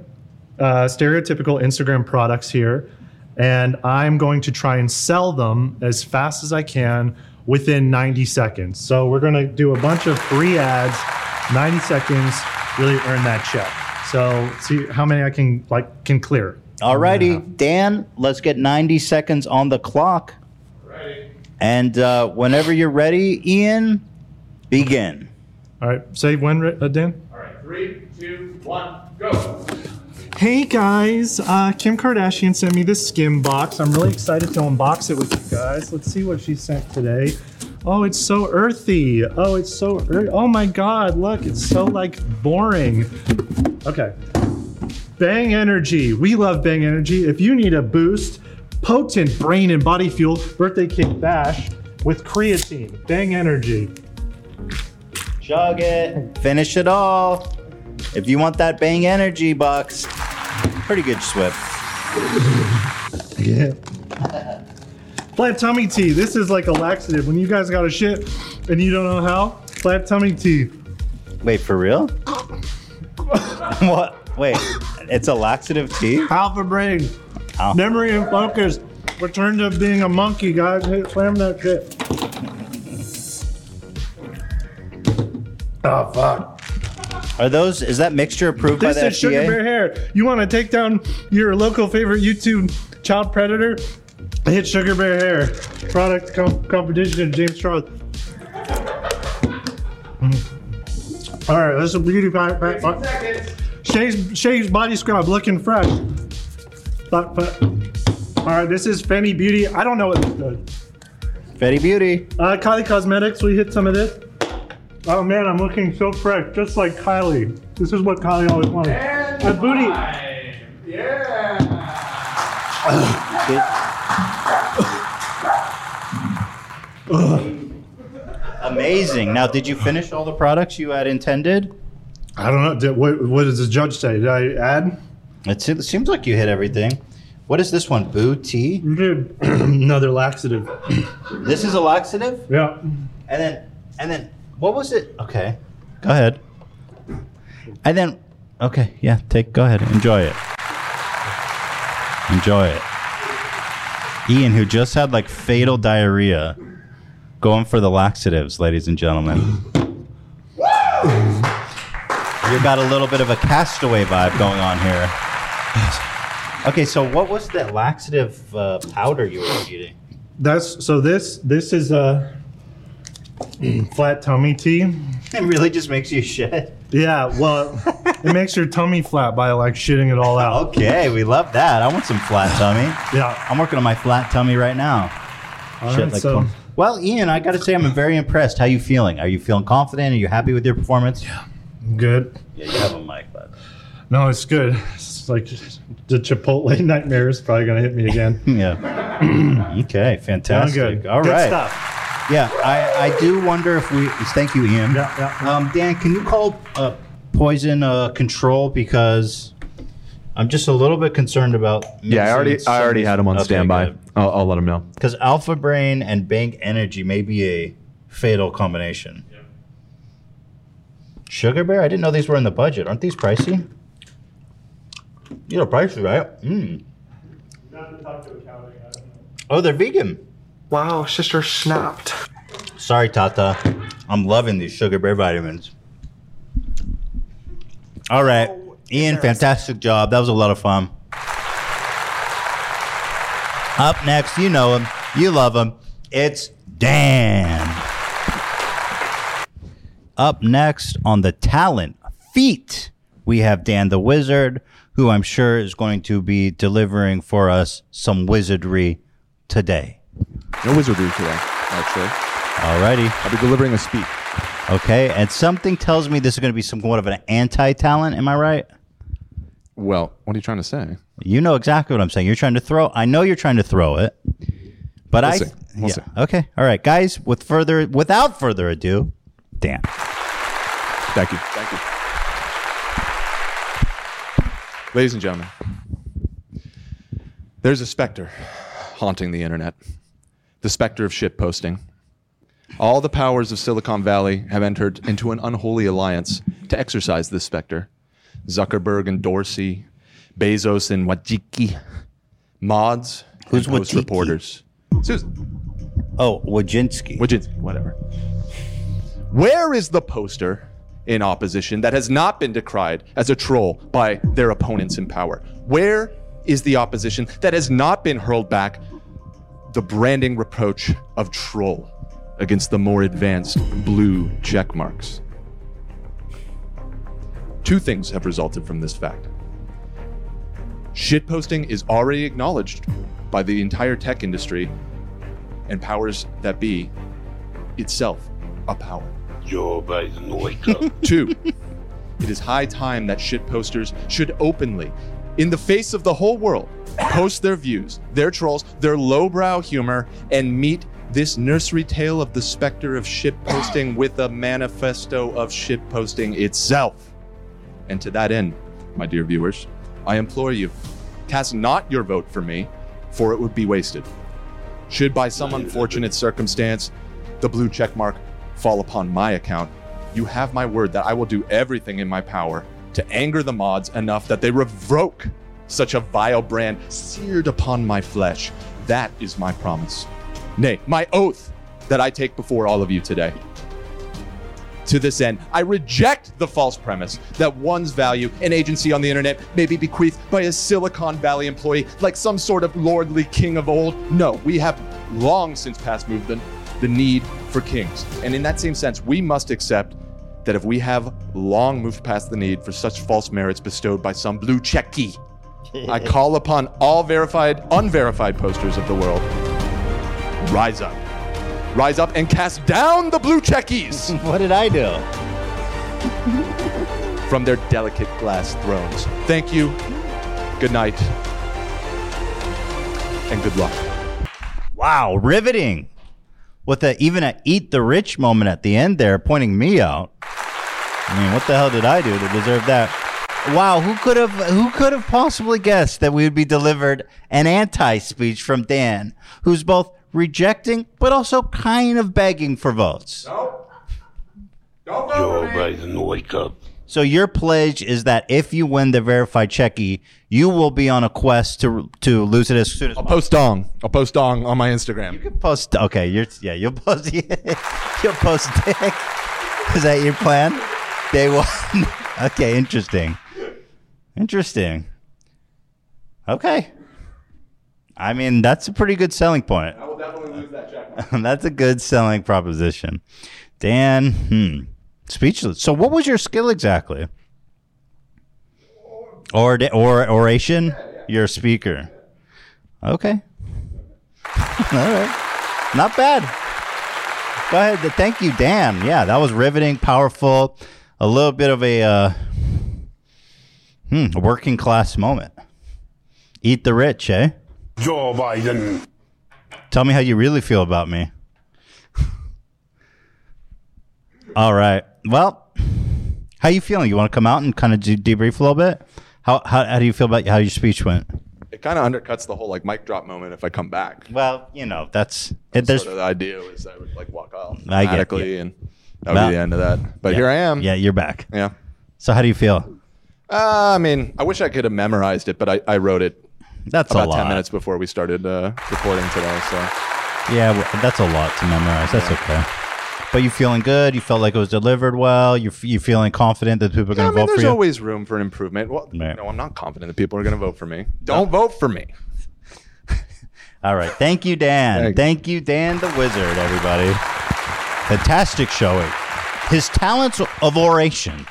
uh, stereotypical Instagram products here, and I'm going to try and sell them as fast as I can within 90 seconds. So we're going to do a bunch of free ads, 90 seconds, really earn that check. So see how many I can like can clear. Alrighty, Dan, let's get 90 seconds on the clock. And uh, whenever you're ready, Ian, begin. All right, say when, uh, Dan. All right, three, two, one, go. Hey guys, uh, Kim Kardashian sent me this skim box. I'm really excited to unbox it with you guys. Let's see what she sent today. Oh, it's so earthy. Oh, it's so earthy. Oh my god, look, it's so like boring. Okay. Bang Energy. We love Bang Energy. If you need a boost, potent brain and body fuel, birthday cake bash with creatine. Bang Energy. Chug it. Finish it all. If you want that bang energy box, pretty good Swift. Yeah. Flat tummy tea. This is like a laxative. When you guys got a shit and you don't know how, flat tummy tea. Wait, for real? [laughs] what? Wait, it's a laxative tea? Alpha brain. Memory and focus. Return to being a monkey, guys. Hey, slam that shit. Oh fuck. Are those? Is that mixture approved This by the is sugar bear hair. You want to take down your local favorite YouTube child predator? Hit sugar bear hair. Product com- competition. James Charles. All right, this is a beauty pack. pack, pack. Shay's, Shay's body scrub looking fresh. But, but, all right, this is Fenty Beauty. I don't know what this does. Fenty Beauty. Uh, Kylie Cosmetics. We hit some of this. Oh man, I'm looking so fresh, just like Kylie. This is what Kylie always wanted. My booty. Yeah. Amazing. Now, did you finish all the products you had intended? I don't know. Did, what, what does the judge say? Did I add? It, it seems like you hit everything. What is this one? Boo tea? [clears throat] Another laxative. This is a laxative? Yeah. And then, and then, what was it? Okay. Go ahead. And then, okay, yeah, take, go ahead, enjoy it. Enjoy it. Ian, who just had like fatal diarrhea, going for the laxatives, ladies and gentlemen. You got a little bit of a castaway vibe going on here. Okay, so what was that laxative uh, powder you were eating? That's so. This this is a Mm, flat tummy tea. It really just makes you shit. Yeah. Well, it makes your tummy flat by like shitting it all out. Okay, we love that. I want some flat tummy. Yeah. I'm working on my flat tummy right now. All Shit right, like so- well, Ian, I got to say, I'm very impressed. How you feeling? Are you feeling confident? Are you happy with your performance? Yeah. Good. Yeah, you have a mic, but No, it's good. It's like the Chipotle nightmare is probably gonna hit me again. [laughs] yeah. [clears throat] okay, fantastic. good. All Good right. stuff. Yeah, I, I do wonder if we. Thank you, Ian. Yeah, yeah. Um, Dan, can you call uh, poison uh, control because I'm just a little bit concerned about. Yeah, I already I already had him on standby. I'll, I'll let him know. Because Alpha Brain and Bang Energy may be a fatal combination. Sugar Bear? I didn't know these were in the budget. Aren't these pricey? These are pricey, right? Mm. Oh, they're vegan. Wow, sister snapped. Sorry, Tata. I'm loving these Sugar Bear vitamins. All right. Oh, Ian, fantastic job. That was a lot of fun. Up next, you know him. You love him. It's Dan. Up next on the talent feat, we have Dan the Wizard, who I'm sure is going to be delivering for us some wizardry today. No wizardry today, actually. Alrighty. I'll be delivering a speech. Okay, and something tells me this is going to be somewhat of an anti-talent. Am I right? Well, what are you trying to say? You know exactly what I'm saying. You're trying to throw. I know you're trying to throw it, but We'll I. see. We'll yeah. see. Okay. All right, guys. With further, without further ado, Dan. Thank you. Thank you. Ladies and gentlemen, there's a specter haunting the internet the specter of shitposting. All the powers of Silicon Valley have entered into an unholy alliance to exercise this specter. Zuckerberg and Dorsey, Bezos and Wojcicki, mods, Who's and post Wojcicki? reporters. Oh, Wojcinski. Wojcinski, whatever. Where is the poster in opposition that has not been decried as a troll by their opponents in power? Where is the opposition that has not been hurled back the branding reproach of troll against the more advanced blue check marks? Two things have resulted from this fact. Shitposting is already acknowledged by the entire tech industry and powers that be itself a power. Joe Biden, wake up. Two, it is high time that shitposters should openly, in the face of the whole world, post their views, their trolls, their lowbrow humor, and meet this nursery tale of the specter of shitposting [coughs] with a manifesto of shitposting itself. And to that end, my dear viewers, I implore you, cast not your vote for me, for it would be wasted. Should by some unfortunate circumstance the blue check mark fall upon my account, you have my word that I will do everything in my power to anger the mods enough that they revoke such a vile brand seared upon my flesh. That is my promise. Nay, my oath that I take before all of you today. To this end, I reject the false premise that one's value and agency on the internet may be bequeathed by a Silicon Valley employee like some sort of lordly king of old. No, we have long since past moved the, the need for kings. And in that same sense, we must accept that if we have long moved past the need for such false merits bestowed by some blue checky, I [laughs] call upon all verified, unverified posters of the world. Rise up. Rise up and cast down the blue checkies. [laughs] what did I do? [laughs] From their delicate glass thrones. Thank you. Good night. And good luck. Wow, riveting. With a even a eat the rich moment at the end there, pointing me out. I mean, what the hell did I do to deserve that? Wow, who could have who could have possibly guessed that we would be delivered an anti speech from Dan, who's both rejecting but also kind of begging for votes. No. Joe Biden, wake up. So your pledge is that if you win the verified checky, you will be on a quest to to lose it as soon as I'll post dong. I'll post dong on my Instagram. You can post. Okay, you're yeah, you'll post [laughs] you'll post dick. Is that your plan? Day one. [laughs] okay, interesting. Interesting. Okay. I mean, that's a pretty good selling point. I will definitely lose that check. [laughs] that's a good selling proposition. Dan, hmm, speechless. So, what was your skill exactly? Or or oration? You're a speaker. Okay. [laughs] All right. Not bad. Go ahead. Thank you, Dan. Yeah, that was riveting, powerful. A little bit of a uh, hmm, a working class moment. Eat the rich, eh? Joe Biden. Tell me how you really feel about me. [laughs] All right. Well, how you feeling? You want to come out and kind of de- debrief a little bit? How, how how do you feel about how your speech went? It kind of undercuts the whole like mic drop moment if I come back. Well, you know that's it, there's sort of the idea was I would like walk off I get- yeah. and that would Well, be the end of that. But yeah. here I am. Yeah, you're back. Yeah. So how do you feel? Uh, I mean, I wish I could have memorized it, but I, I wrote it That's a about ten minutes before we started uh, recording today. So Yeah, that's a lot to memorize. That's okay. But you feeling good? You felt like it was delivered well. You you feeling confident that people are yeah, going to vote for you? there's always room for an improvement. Well, Right. no, I'm not confident that people are going to vote for me. Don't vote for me. [laughs] All right. Thank you, Dan. Thanks. Thank you, Dan the Wizard, everybody. Fantastic showing. His talents of oration.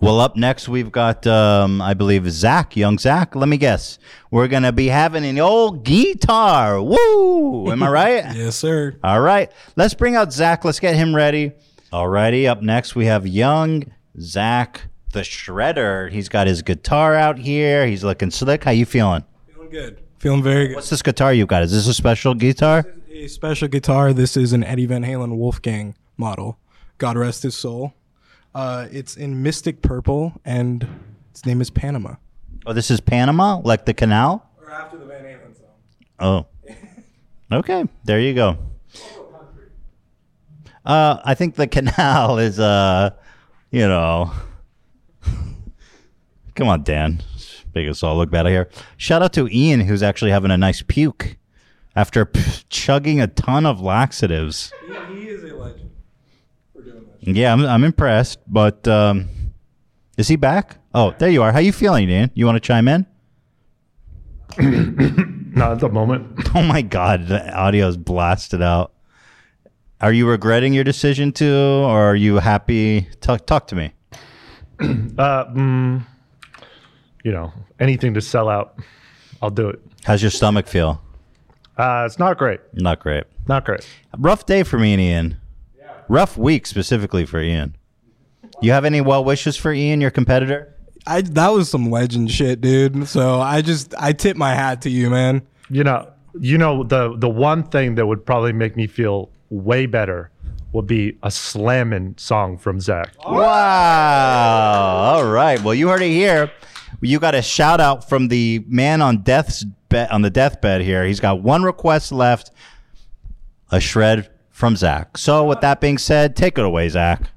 Well, up next, we've got, um, I believe, Zach, young Zach. Let me guess. We're going to be having an old guitar. Woo! Am I [laughs] right? yes, sir. All right. Let's bring out Zach. Let's get him ready. All righty. Up next, we have young Zach the Shredder. He's got his guitar out here. He's looking slick. How you feeling? Feeling good. Feeling very good. What's this guitar you've got? Is this a special guitar? A special guitar. This is an Eddie Van Halen Wolfgang model. God rest his soul. Uh, it's in Mystic Purple, and its name is Panama. Oh, this is Panama, like the canal. Or after the Van Halen song. Oh, [laughs] okay. There you go. Uh, I think the canal [laughs] is, uh, you know, [laughs] come on, Dan. Make us all look better here. Shout out to Ian, who's actually having a nice puke after p- chugging a ton of laxatives. He, he is a legend. Yeah, I'm, I'm impressed, but um, is he back? Oh, there you are. How you feeling, Ian? You want to chime in? [coughs] Not at the moment. [laughs] Oh my God, the audio is blasted out. Are you regretting your decision to, or are you happy? Talk, talk to me. [coughs] Uh, mm, you know, anything to sell out, I'll do it. How's your stomach feel? Uh, it's not great. Not great. Not great. Rough day for me and Ian. Rough week specifically for Ian. You have any well wishes for Ian, your competitor? I that was some legend shit, dude. So I just I tip my hat to you, man. You know, you know the the one thing that would probably make me feel way better would be a slamming song from Zach. Wow. All right. Well, you heard it here. You got a shout out from the man on death's bed on the deathbed here. He's got one request left. A shred from Zach. So with that being said, take it away, Zach.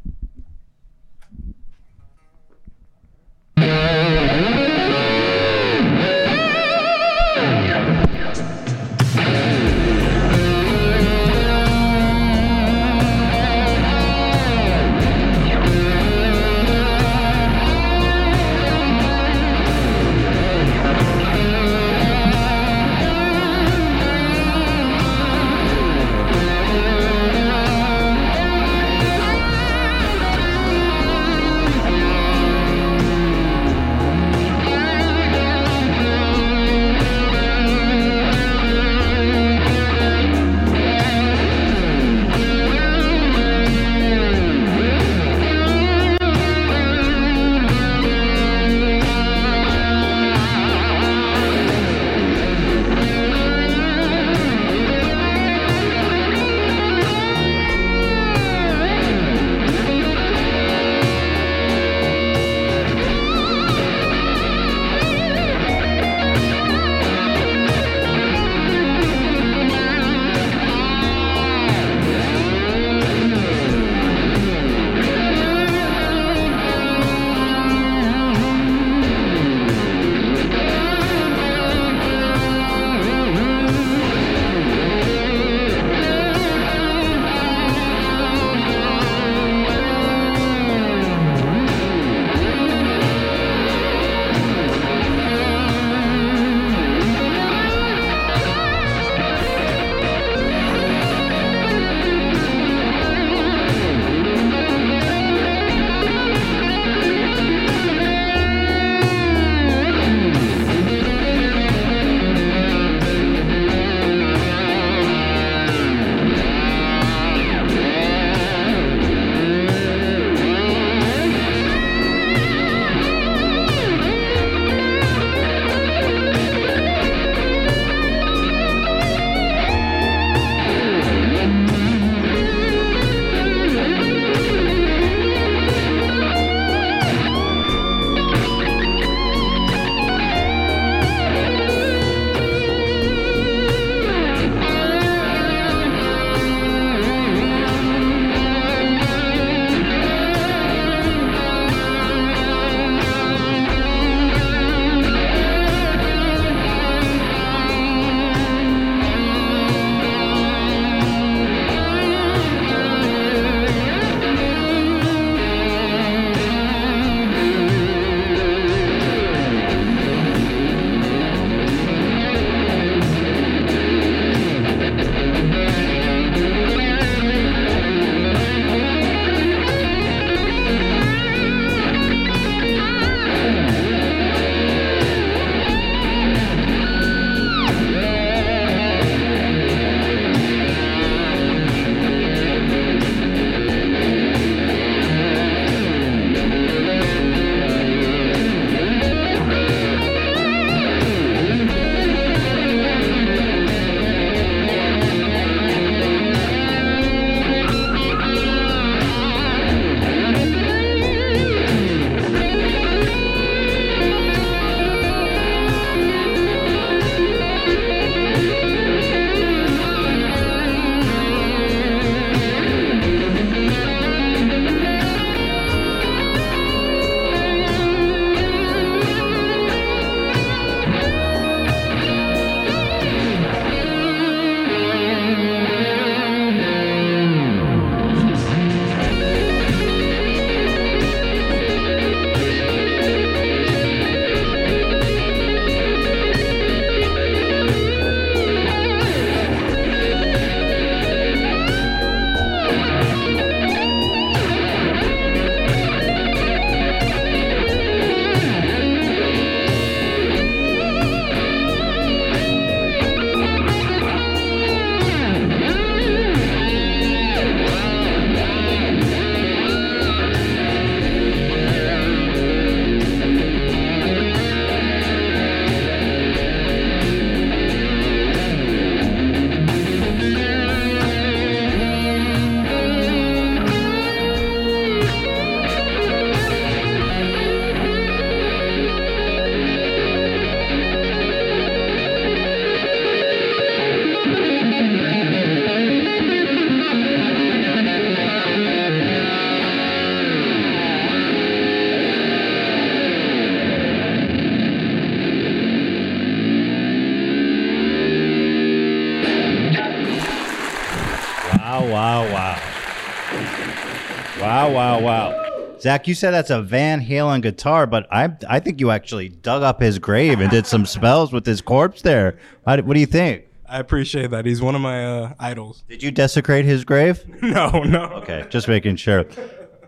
Zach, you said that's a Van Halen guitar, but I I think you actually dug up his grave and did some [laughs] spells with his corpse there. How what do you think? I appreciate that. He's one of my uh, idols. Did you desecrate his grave? [laughs] No, no. Okay, just making sure.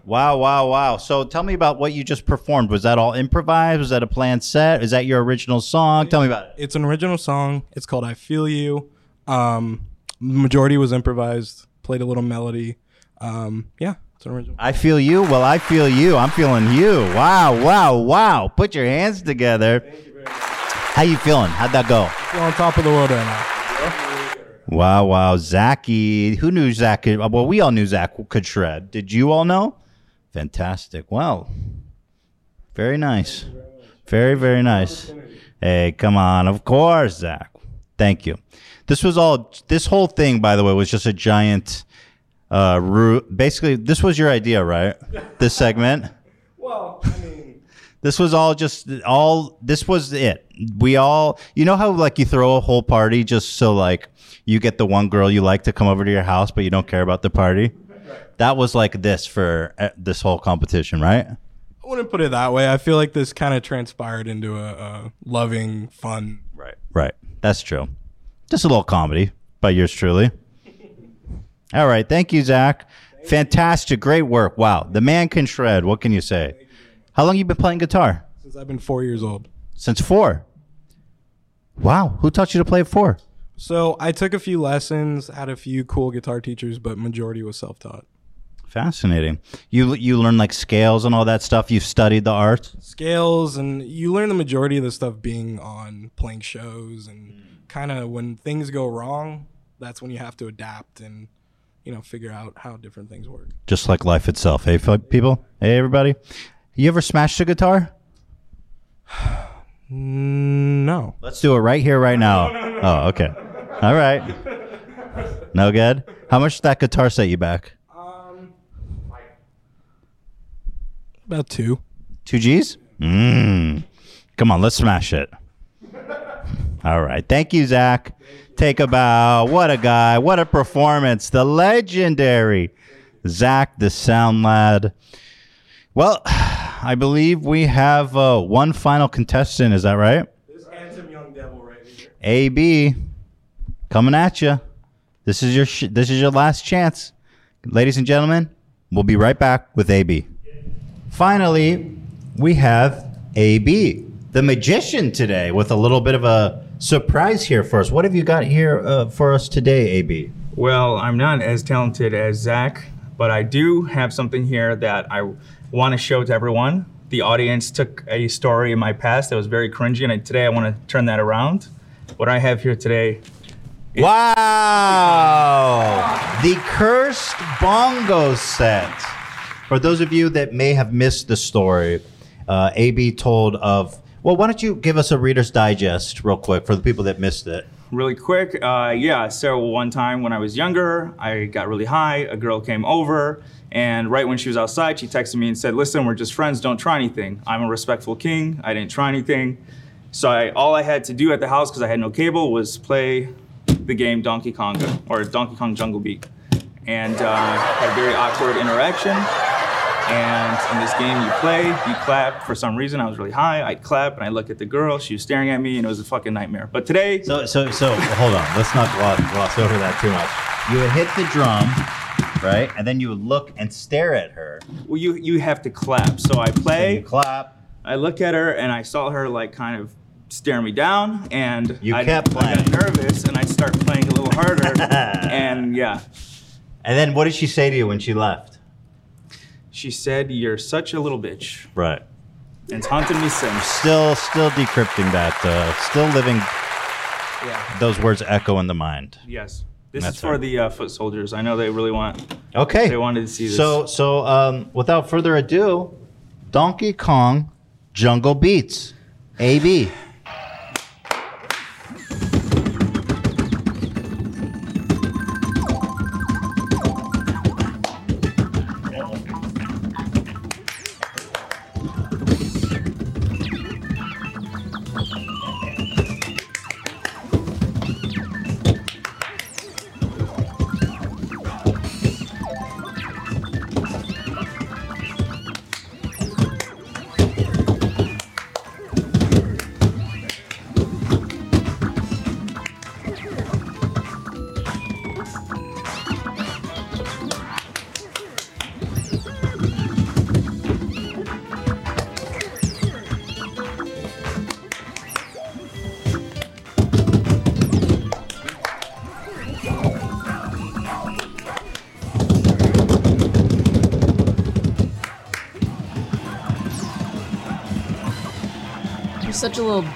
Wow, wow, wow. So tell me about what you just performed. Was that all improvised? Was that a planned set? Is that your original song? Tell me about it. It's an original song. It's called "I Feel You." Um, majority was improvised. Played a little melody. Um, yeah, it's an original. I feel you. Well, I feel you. I'm feeling you. Wow, wow, wow. Put your hands together. How you feeling? How'd that go? Feel on top of the world right now. Wow, wow, Zachy. Who knew Zach? Could, well, we all knew Zach could shred. Did you all know? Fantastic. Well, very nice. Very, very nice. Hey, come on. Of course, Zach. Thank you. This was all. This whole thing, by the way, was just a giant. Uh, ru- basically, this was your idea, right? This segment. [laughs] Well, I mean, This was all just all. This was it. We all, you know how like you throw a whole party just so like you get the one girl you like to come over to your house, but you don't care about the party. That was like this for uh, this whole competition, right? I wouldn't put it that way. I feel like this kind of transpired into a, a loving, fun. Right. Right. That's true. Just a little comedy by yours truly. All right. Thank you, Zach. Fantastic. Great work. Wow. The man can shred. What can you say? How long you been playing guitar? Since I've been four years old. Since four. Wow. Who taught you to play at four? So I took a few lessons, had a few cool guitar teachers, but majority was self-taught. Fascinating. You you learn like scales and all that stuff. You've studied the art. Scales, and you learn the majority of the stuff being on playing shows, and hmm. kind of when things go wrong, that's when you have to adapt and you know figure out how different things work. Just like life itself. Hey, people. Hey, everybody. You ever smashed a guitar? [sighs] No. Let's do it right here, right now. Oh, okay. All right. No good. How much did that guitar set you back? Um, about two. Two G's? Mmm. Come on, let's smash it. All right. Thank you, Zach. Take a bow. What a guy. What a performance. The legendary Zach, the sound lad. Well, [sighs] I believe we have uh, one final contestant. Is that right? This handsome young devil right here. AB coming at you. This is your sh- this is your last chance, ladies and gentlemen. We'll be right back with AB. Finally, we have AB, the magician today, with a little bit of a surprise here for us. What have you got here uh, for us today, AB? Well, I'm not as talented as Zach, but I do have something here that I want to show to everyone. The audience took a story in my past that was very cringy, and today I want to turn that around. What I have here today Wow! The cursed bongo set. For those of you that may have missed the story, uh, AB told of. Well, why don't you give us a Reader's Digest real quick for the people that missed it? Really quick, uh, yeah. So one time when I was younger, I got really high. A girl came over, and right when she was outside, she texted me and said, "Listen, we're just friends. Don't try anything. I'm a respectful king. I didn't try anything." So I, all I had to do at the house because I had no cable was play the game Donkey Konga or Donkey Kong Jungle Beat, and uh, had a very awkward interaction. And in this game, you play, you clap. For some reason, I was really high. I'd clap and I look at the girl. She was staring at me, and it was a fucking nightmare. But today, So, so, so, hold on. Let's not gloss, gloss over that too much. You would hit the drum, right? And then you would look and stare at her. well, you you have to clap. So I play, you clap. I look at her, and I saw her like kind of stare me down, and You I, kept I got nervous, and I start playing a little harder, [laughs] and yeah. And then what did she say to you when she left? She said, "You're such a little bitch." Right. And it's haunted me since. Still, still decrypting that. Uh, still living. Yeah. Those words echo in the mind. Yes. This That's is for the uh, foot soldiers. I know they really want. Okay. They wanted to see this. So, so um, without further ado, Donkey Kong Jungle Beats, AB.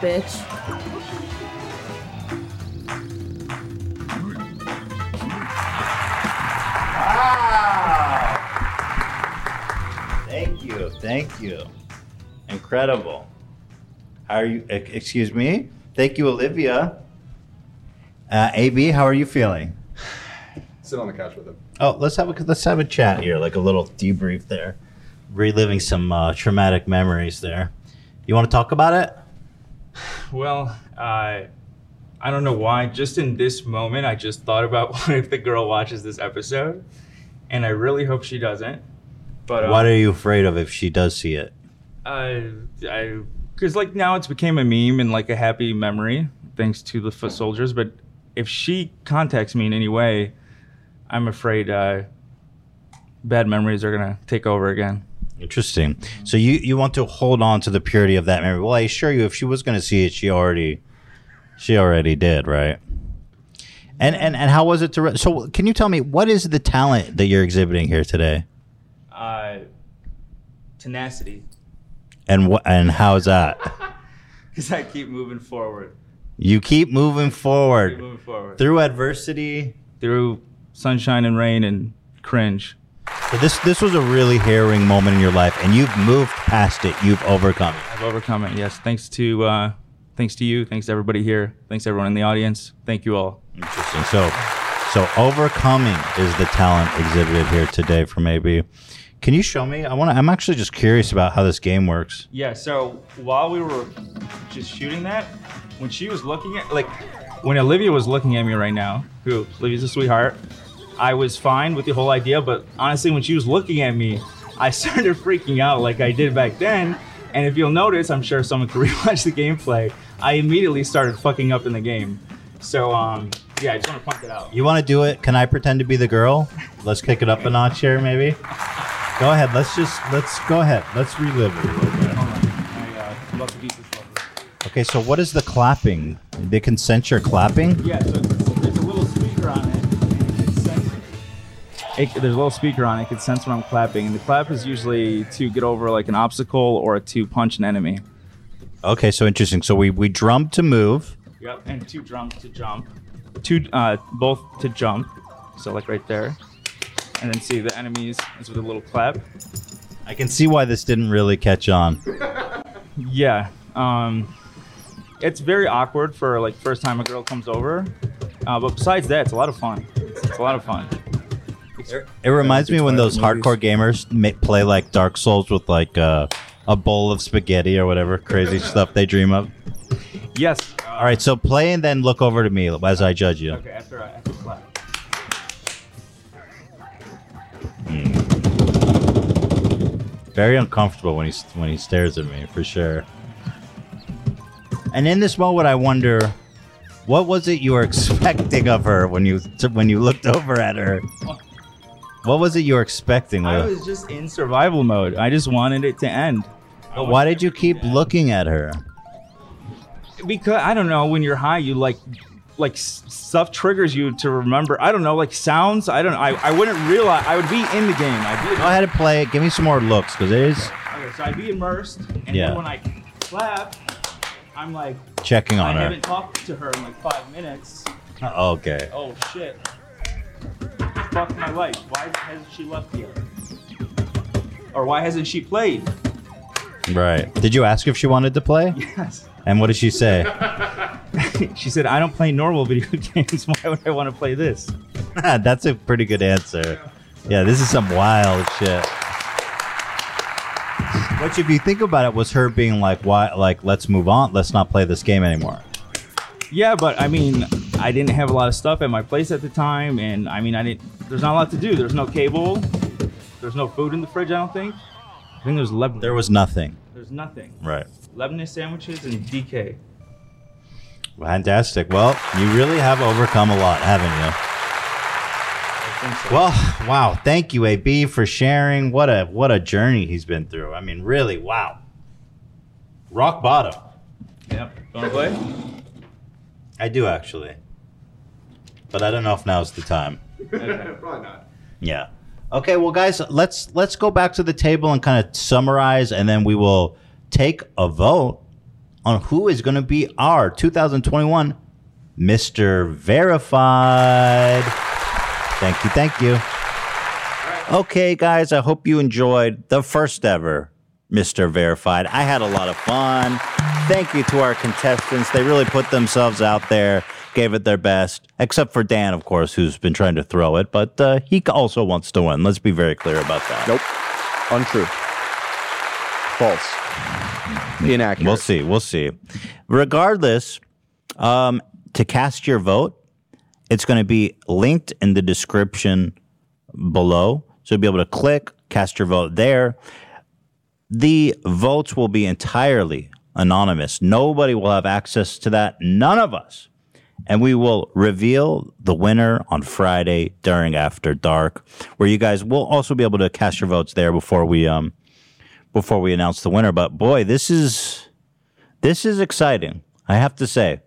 Such a bitch. Thank you. Thank you. Incredible. How are you? Excuse me. Thank you, Olivia. Uh, AB, how are you feeling? Sit on the couch with him. Oh, let's have a let's have a chat here, like a little debrief there, reliving some uh, traumatic memories there. You want to talk about it? Well, I I don't know why. Just in this moment, I just thought about [laughs] what if the girl watches this episode, and I really hope she doesn't. But uh, what are you afraid of if she does see it? I I because like now it's became a meme and like a happy memory thanks to the foot soldiers. But if she contacts me in any way, I'm afraid uh, bad memories are gonna take over again. Interesting. So you you want to hold on to the purity of that memory? Well, I assure you, if she was going to see it, she already she already did, right? And and and how was it to? Re- so can you tell me what is the talent that you're exhibiting here today? Uh, tenacity, And what and how's that? [laughs] because I keep moving forward. You keep moving forward, Keep moving forward. through adversity, through sunshine and rain and cringe. So this this was a really harrowing moment in your life, and you've moved past it. You've overcome it. I've overcome it. Yes, thanks to uh, thanks to you. Thanks to everybody here. Thanks to everyone in the audience. Thank you all. Interesting. So, so overcoming is the talent exhibited here today for maybe. Can you show me? I want to. I'm actually just curious about how this game works. Yeah. So while we were just shooting that, when she was looking at like when Olivia was looking at me right now, who Olivia's a sweetheart, I was fine with the whole idea. But honestly, when she was looking at me, I [laughs] started freaking out like I did back then. And if you'll notice, I'm sure someone could [laughs] rewatch the gameplay. I immediately started fucking up in the game. So um, yeah, I just want to point that out. You want to do it? Can I pretend to be the girl? Let's kick it up a notch here, maybe. Go ahead. Let's just let's go ahead. Let's relive it a little bit. I uh, love to beat this. Okay, so what is the clapping? They can sense your clapping. Yeah, so It, there's a little speaker on it. It can sense when I'm clapping, and the clap is usually to get over like an obstacle or to punch an enemy. Okay, so interesting. So we we drum to move. Yep, and two drums to jump. Two, uh, both to jump. So like right there, and then see the enemies is with a little clap. I can see why this didn't really catch on. [laughs] Yeah. Um, it's very awkward for like first time a girl comes over, uh, but besides that, it's a lot of fun. It's a lot of fun. It reminds me when those hardcore gamers ma- play like Dark Souls with like uh, a bowl of spaghetti or whatever crazy [laughs] stuff they dream of. Yes. All right, so play and then look over to me as I judge you. Okay, after I after clap. Very uncomfortable when he when he stares at me for sure. And in this moment, I wonder, what was it you were [laughs] expecting of her when you when you looked over at her? What was it you were expecting? I was just in survival mode. I just wanted it to end. But why did you keep looking at her? Because I don't know. When you're high, you like like s- stuff triggers you to remember. I don't know, like sounds. I don't. I I wouldn't realize. I would be in the game. I'd be. Go ahead and play it. Give me some more looks because it is Okay, so I'd be immersed, and Yeah. then when I clap, I'm like Checking on her. I her. haven't talked to her in like five minutes. okay. Oh shit! Fuck my life. Why hasn't she left yet? Or why hasn't she played? Right. Did you ask if she wanted to play? [laughs] Yes. And what did she say? [laughs] she said, "I don't play normal video [laughs] games. Why would I want to play this?" That's a pretty good answer. Yeah, this is some wild shit. Which, if you think about it, was her being like, "Why? Like, let's move on. Let's not play this game anymore." Yeah, but I mean, I didn't have a lot of stuff at my place at the time, and I mean, I didn't. There's not a lot to do. There's no cable. There's no food in the fridge. I don't think. I think there's Lebanese. There was nothing. There's nothing. Right. Lebanese sandwiches and DK. Fantastic. Well, you really have overcome a lot, haven't you? Well, wow. Thank you, AB, for sharing. What a what a journey he's been through. I mean, really, wow. Rock bottom. Yep. Want to play? I do actually, but I don't know if now's the time. [laughs] Probably not. Yeah. Okay, well guys, let's let's go back to the table and kind of summarize and then we will take a vote on who is going to be our 2021 Mr. Verified. Thank you, thank you. Okay, guys, I hope you enjoyed the first ever Mr. Verified. I had a lot of fun. Thank you to our contestants. They really put themselves out there, gave it their best, except for Dan, of course, who's been trying to throw it, but uh, he also wants to win. Let's be very clear about that. Nope. Untrue. False. Inaccurate. We'll see. We'll see. Regardless, um, to cast your vote, it's going to be linked in the description below. So you'll be able to click, cast your vote there. The votes will be entirely anonymous. Nobody will have access to that. None of us. And we will reveal the winner on Friday during After Dark, where you guys will also be able to cast your votes there before we um before we announce the winner. But boy, this is this is exciting. I have to say.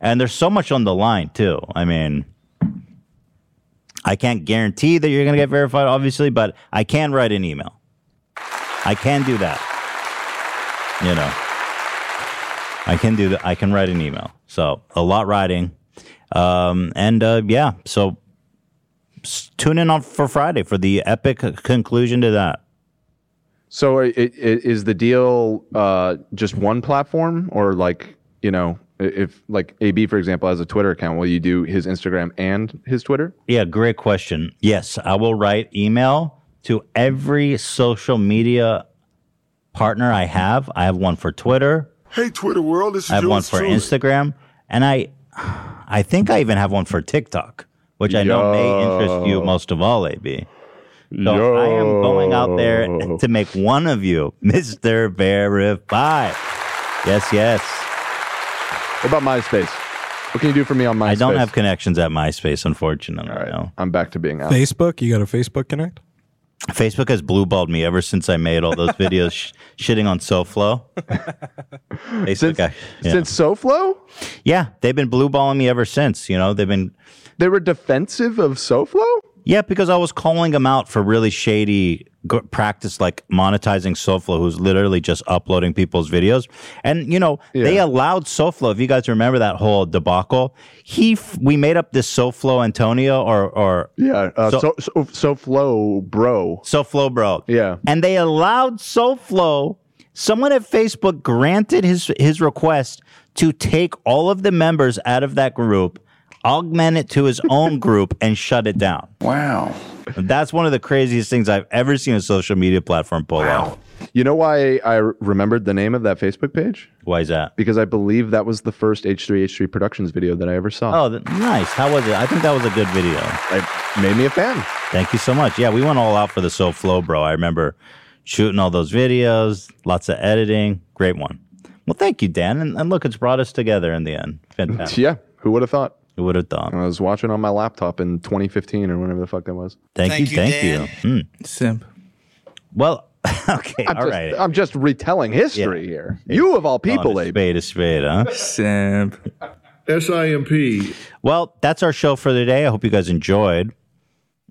And there's so much on the line too. I mean, I can't guarantee that you're going to get verified, obviously, but I can write an email. I can do that. You know, I can do that. I can write an email. So a lot writing. Um, and uh, yeah, so tune in on for Friday for the epic conclusion to that. So, i- i- is the deal uh, just one platform, or like you know, if like AB for example has a Twitter account, will you do his Instagram and his Twitter? Yeah, great question. Yes, I will write email to every social media partner I have. I have one for Twitter. Hey, Twitter world, this is I have one yours for truly. Instagram, and I, I think I even have one for TikTok, which I know may interest you most of all, AB. So I am going out there Yo. to make one of you [laughs] Mister Verify. Yes, yes. What about MySpace? What can you do for me on MySpace? I don't have connections at MySpace, unfortunately. no. I'm back to being out. Facebook, you got a Facebook connect? Facebook has blueballed me ever since I made all those [laughs] videos sh- shitting on SoFlo. [laughs] Facebook, Since- I- yeah. Since SoFlo, yeah, they've been blueballing me ever since. You know, they've been. they were defensive of SoFlo. Yeah, because I was calling them out for really shady g- practice, like monetizing SoFlo, who's literally just uploading people's videos. And you know, they allowed SoFlo. If you guys remember that whole debacle, he f- we made up this SoFlo Antonio or or Yeah, uh, So- so, so SoFlo, bro. SoFlo bro. Yeah. and they allowed SoFlo. Someone at Facebook granted his his request to take all of the members out of that group, augment it to his own group, and shut it down. Wow. That's one of the craziest things I've ever seen a social media platform pull off. You know why I remembered the name of that Facebook page? Why is that? Because I believe that was the first H3H3 Productions video that I ever saw. Oh, th- nice. How was it? I think that was a good video. It made me a fan. Thank you so much. Yeah, we went all out for the SoFlo, bro. I remember shooting all those videos, lots of editing. Great one. Well, thank you, Dan. And, and look, it's brought us together in the end. Fantastic. [laughs] Yeah, who would have thought? Who would have thought? I was watching on my laptop in 2015 or whenever the fuck that was. Thank, you, thank you. Hmm. Simp. Well, [laughs] okay, I'm all just, right. I'm just retelling history here. You of all people, a AB. spade a spade, huh? Simp. S-I-M-P. Well, that's our show for today. I hope you guys enjoyed.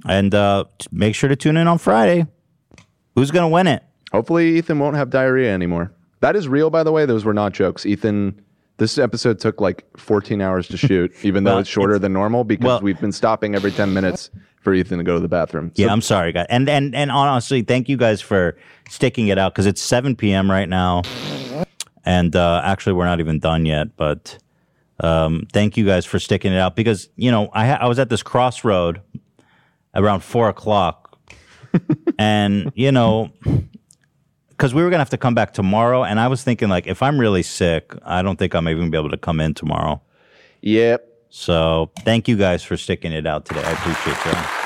And uh, make sure to tune in on Friday. Who's going to win it? Hopefully, Ethan won't have diarrhea anymore. That is real, by the way. Those were not jokes. Ethan, this episode took like 14 hours to shoot, [laughs] even though Well, it's shorter than normal because well- we've been stopping every 10 minutes for Ethan to go to the bathroom. Yeah, I'm sorry, guys. And and and honestly, thank you guys for sticking it out because it's 7 p.m. right now, and uh, actually, we're not even done yet. But um, thank you guys for sticking it out because you know I ha- I was at this crossroad around four o'clock, [laughs] and you know. Because we were gonna have to come back tomorrow, and I was thinking like, if I'm really sick, I don't think I'm even gonna be able to come in tomorrow. Yep. So thank you guys for sticking it out today. I appreciate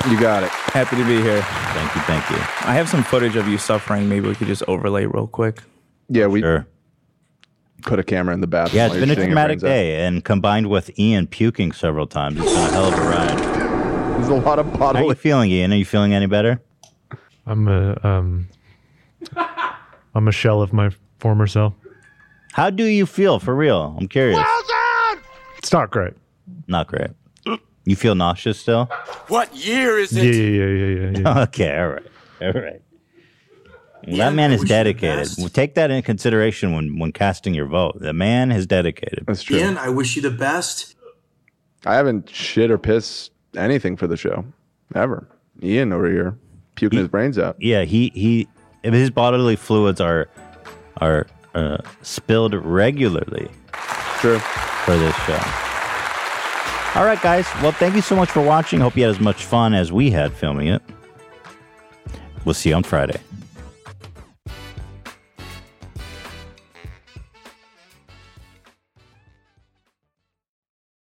you. You got it. Happy to be here. Thank you, thank you. I have some footage of you suffering. Maybe we could just overlay real quick. Yeah, we Sure. put a camera in the bathroom. Yeah, it's while been a you're traumatic brains out. day, and combined with Ian puking several times, it's been a hell of a ride. There's a lot of How are you bodily. feeling, Ian? Are you feeling any better? I'm a um, I'm a shell of my former self. How do you feel for real? I'm curious. It's not great. Not great. You feel nauseous still? What year is Yeah, yeah, yeah, yeah, yeah. yeah. [laughs] okay, all right, all right. Well, that man is dedicated. Well, Take that into consideration when when casting your vote. The man is dedicated. That's true. Ian, I wish you the best. I haven't shit or piss anything for the show ever. Ian over here puking his brains out. Yeah, he he. If his bodily fluids are are uh, spilled regularly. True. For this show. All right, guys. Well, thank you so much for watching. Hope you had as much fun as we had filming it. We'll see you on Friday.